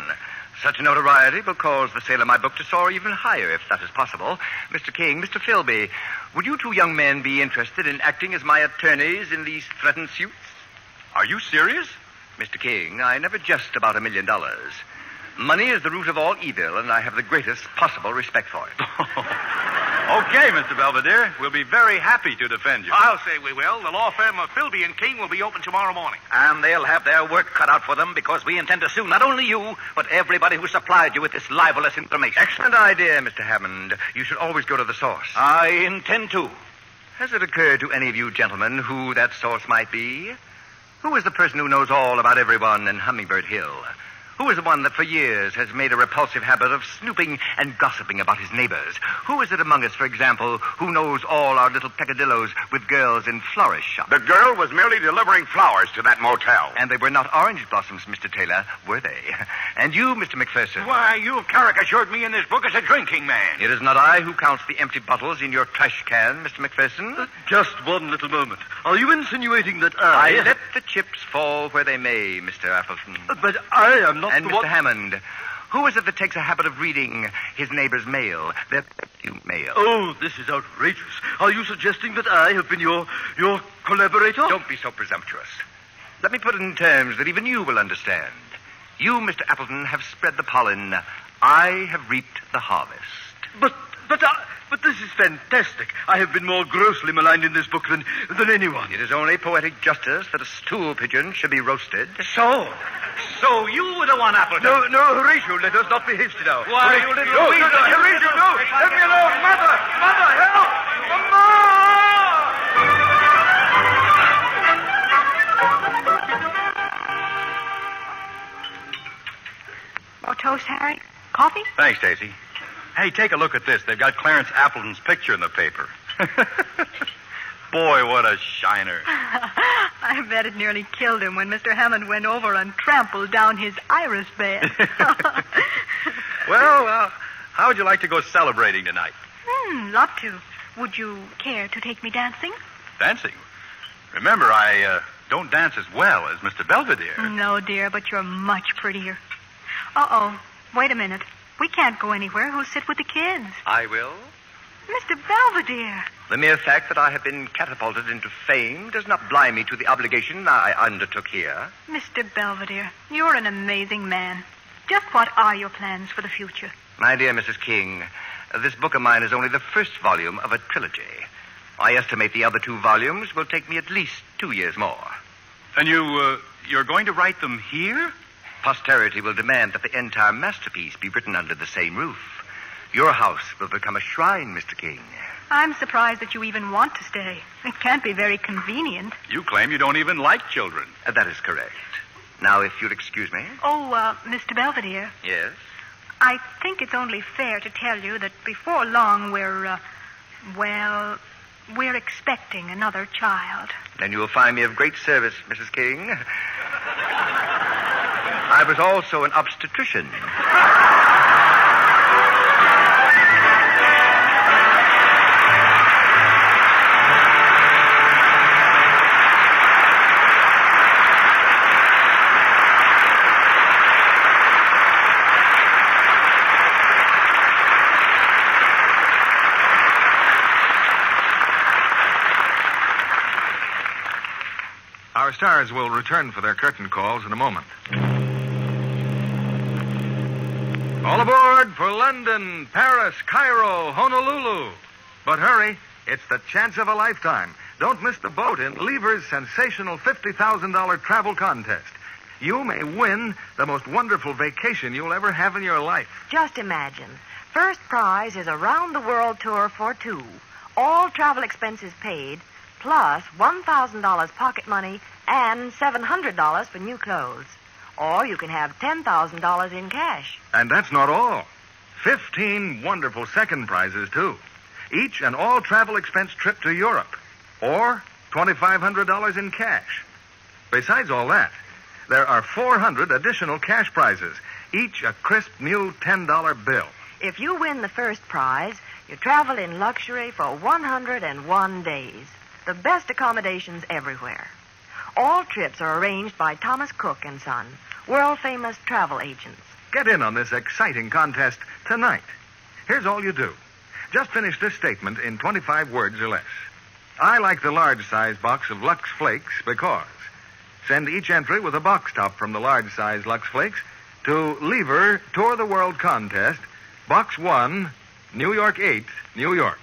Such notoriety will cause the sale of my book to soar even higher, if that is possible. Mr. King, Mr. Philby, would you two young men be interested in acting as my attorneys in these threatened suits? Are you serious? Mr. King, I never jest about a million dollars. Money is the root of all evil, and I have the greatest possible respect for it. Okay, Mr. Belvedere. We'll be very happy to defend you. I'll say we will. The law firm of Philby and King will be open tomorrow morning. And they'll have their work cut out for them because we intend to sue not only you, but everybody who supplied you with this libelous information. Excellent idea, Mr. Hammond. You should always go to the source. I intend to. Has it occurred to any of you gentlemen who that source might be? Who is the person who knows all about everyone in Hummingbird Hill? Who is the one that for years has made a repulsive habit of snooping and gossiping about his neighbors? Who is it among us, for example, who knows all our little peccadillos with girls in florist shops? The girl was merely delivering flowers to that motel. And they were not orange blossoms, Mr. Taylor, were they? And you, Mr. McPherson? Why, you've caricatured me in this book as a drinking man. It is not I who counts the empty bottles in your trash can, Mr. McPherson. Just one little moment. Are you insinuating that I... I let the chips fall where they may, Mr. Appleton. But I am not And Mr. Hammond, who is it that takes a habit of reading his neighbor's mail, their mail? Oh, this is outrageous. Are you suggesting that I have been your your collaborator? Don't be so presumptuous. Let me put it in terms that even you will understand. You, Mr. Appleton, have spread the pollen. I have reaped the harvest. But but I, but this is fantastic. I have been more grossly maligned in this book than than anyone. It is only poetic justice that a stool pigeon should be roasted. So, so you were the one, Appleton. No, no, Horatio, let us not be hasty now. Why, Horatio, you little no, no, no, Horatio, no. Let me alone. Mother, mother, help! Mama! More toast, Harry? Coffee? Thanks, Stacy. Hey, take a look at this. They've got Clarence Appleton's picture in the paper. Boy, what a shiner. I bet it nearly killed him when Mr. Hammond went over and trampled down his iris bed. Well, uh, how would you like to go celebrating tonight? hmm, love to. Would you care to take me dancing? Dancing? Remember, I uh, don't dance as well as Mr. Belvedere. No, dear, but you're much prettier. Uh-oh. Wait a minute. We can't go anywhere. Who'll sit with the kids? I will. Mr. Belvedere. The mere fact that I have been catapulted into fame does not blind me to the obligation I undertook here. Mr. Belvedere, you're an amazing man. Just what are your plans for the future? My dear Mrs. King, this book of mine is only the first volume of a trilogy. I estimate the other two volumes will take me at least two years more. And you, uh, you're going to write them here? Posterity will demand that the entire masterpiece be written under the same roof. Your house will become a shrine, Mr. King. I'm surprised that you even want to stay. It can't be very convenient. You claim you don't even like children. Uh, that is correct. Now, if you'll excuse me. Oh, uh, Mr. Belvedere, Yes? I think it's only fair to tell you that before long we're, uh, well, we're expecting another child. Then you will find me of great service, Mrs. King. I was also an obstetrician. Our stars will return for their curtain calls in a moment. All aboard for London, Paris, Cairo, Honolulu. But hurry, it's the chance of a lifetime. Don't miss the boat in Lever's sensational $50,000 travel contest. You may win the most wonderful vacation you'll ever have in your life. Just imagine. First prize is a round the world tour for two. All travel expenses paid, plus $1,000 pocket money and $700 for new clothes. Or you can have $10,000 in cash. And that's not all. Fifteen wonderful second prizes, too. Each an all travel expense trip to Europe. Or $2,500 in cash. Besides all that, there are 400 additional cash prizes, each a crisp new $10 bill. If you win the first prize, you travel in luxury for 101 days. The best accommodations everywhere. All trips are arranged by Thomas Cook and Son, world famous travel agents. Get in on this exciting contest tonight. Here's all you do. Just finish this statement in 25 words or less. I like the large size box of Lux Flakes because. Send each entry with a box top from the large size Lux Flakes to Lever Tour the World Contest, Box 1, New York 8, New York.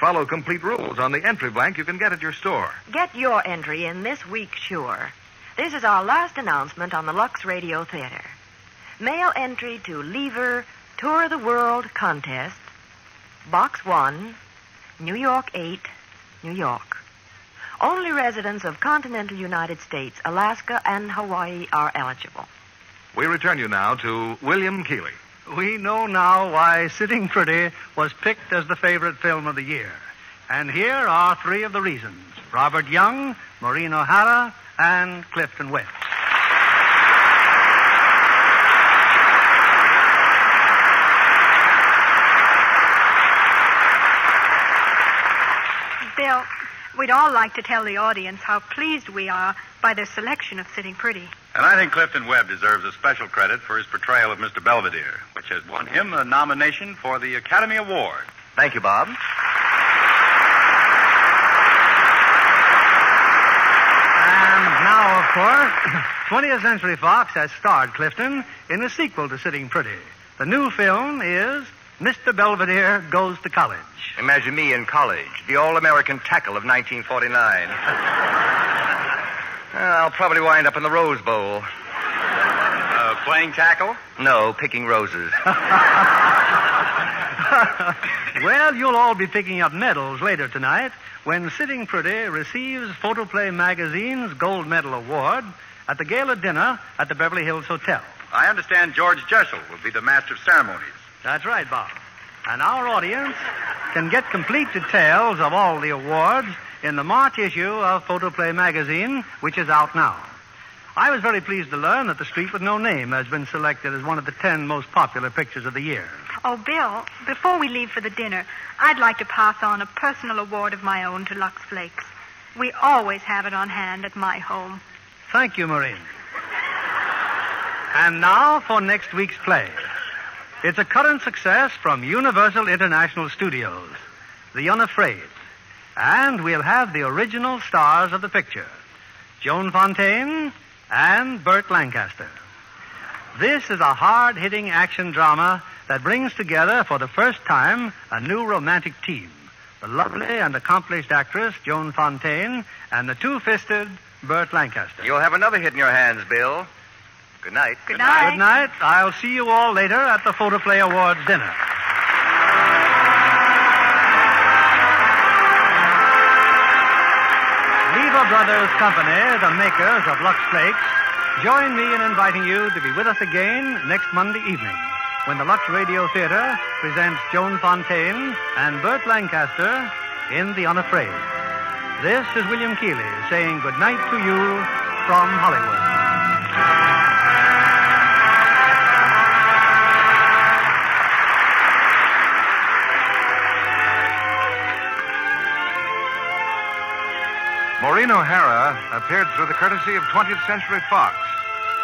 Follow complete rules on the entry blank you can get at your store. Get your entry in this week, sure. This is our last announcement on the Lux Radio Theater. Mail entry to Lever Tour of the World Contest, Box 1, New York 8, New York. Only residents of continental United States, Alaska, and Hawaii are eligible. We return you now to William Keighley. We know now why Sitting Pretty was picked as the favorite film of the year. And here are three of the reasons Robert Young, Maureen O'Hara, and Clifton Webb. Bill, we'd all like to tell the audience how pleased we are by their selection of Sitting Pretty. And I think Clifton Webb deserves a special credit for his portrayal of Mr. Belvedere, which has won him a nomination for the Academy Award. Thank you, Bob. Now, course, 20th Century Fox has starred Clifton in a sequel to Sitting Pretty. The new film is Mr. Belvedere Goes to College. Imagine me in college, the all American tackle of 1949. I'll probably wind up in the Rose Bowl. Uh, playing tackle? No, picking roses. well, you'll all be picking up medals later tonight when Sitting Pretty receives Photoplay Magazine's Gold Medal Award at the gala dinner at the Beverly Hills Hotel. I understand George Jessel will be the master of ceremonies. That's right, Bob. And our audience can get complete details of all the awards in the March issue of Photoplay magazine, which is out now. I was very pleased to learn that The Street with No Name has been selected as one of the ten most popular pictures of the year. Oh, Bill, before we leave for the dinner, I'd like to pass on a personal award of my own to Lux Flakes. We always have it on hand at my home. Thank you, Maureen. And now for next week's play. It's a current success from Universal International Studios, The Unafraid. And we'll have the original stars of the picture Joan Fontaine and Burt Lancaster. This is a hard hitting action drama that brings together for the first time a new romantic team the lovely and accomplished actress Joan Fontaine and the two fisted Burt Lancaster. You'll have another hit in your hands, Bill. Good night. Good night. Good night. I'll see you all later at the Photoplay Awards dinner. Lever Brothers Company, the makers of Lux Flakes, join me in inviting you to be with us again next Monday evening when the Lux Radio Theater presents Joan Fontaine and Burt Lancaster in The Unafraid. This is William Keighley saying good night to you from Hollywood. Maureen O'Hara appeared through the courtesy of 20th Century Fox,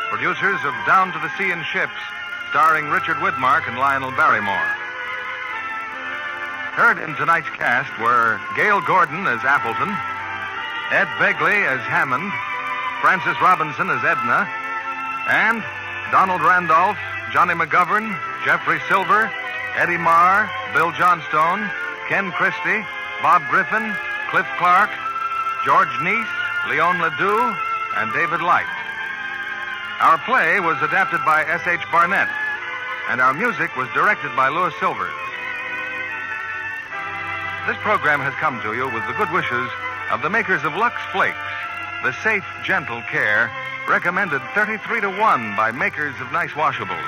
producers of Down to the Sea in Ships, starring Richard Widmark and Lionel Barrymore. Heard in tonight's cast were Gale Gordon as Appleton, Ed Begley as Hammond, Frances Robinson as Edna, and Donald Randolph, Johnny McGovern, Jeffrey Silver, Eddie Marr, Bill Johnstone, Ken Christy, Bob Griffin, Cliff Clark, George Neise, Leon Ledoux, and David Light. Our play was adapted by S.H. Barnett, and our music was directed by Louis Silvers. This program has come to you with the good wishes of the makers of Lux Flakes, the safe, gentle care recommended 33 to 1 by makers of nice washables.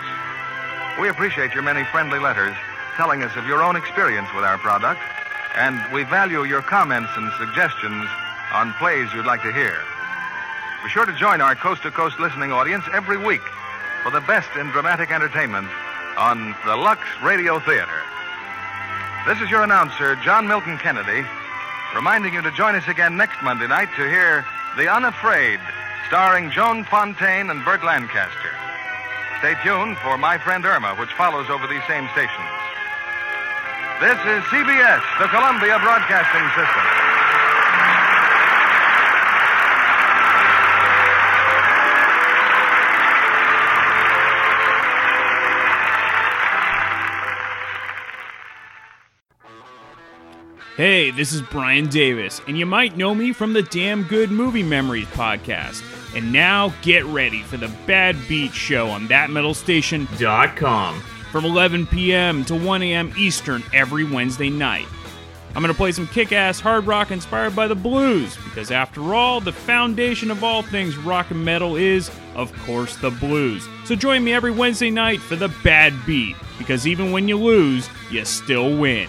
We appreciate your many friendly letters telling us of your own experience with our product, and we value your comments and suggestions on plays you'd like to hear. Be sure to join our coast to coast listening audience every week for the best in dramatic entertainment on the Lux Radio Theater. This is your announcer, John Milton Kennedy, reminding you to join us again next Monday night to hear The Unafraid, starring Joan Fontaine and Burt Lancaster. Stay tuned for My Friend Irma, which follows over these same stations. This is CBS, the Columbia Broadcasting System. Hey, this is Brian Davis, and you might know me from the Damn Good Movie Memories podcast. And now get ready for the Bad Beat Show on thatmetalstation.com from 11 p.m. to 1 a.m. Eastern every Wednesday night. I'm going to play some kick ass hard rock inspired by the blues, because after all, the foundation of all things rock and metal is, of course, the blues. So join me every Wednesday night for the Bad Beat, because even when you lose, you still win.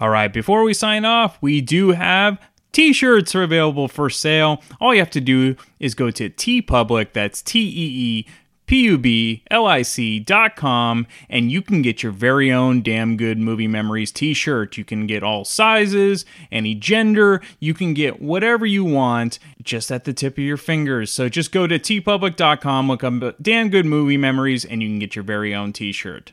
All right, before we sign off, we do have T-shirts are available for sale. All you have to do is go to TeePublic. That's T E E dot com, and you can get your very own damn good movie memories T-shirt. You can get all sizes, any gender. You can get whatever you want, just at the tip of your fingers. So just go to teepublic.com, look up damn good movie memories, and you can get your very own T-shirt.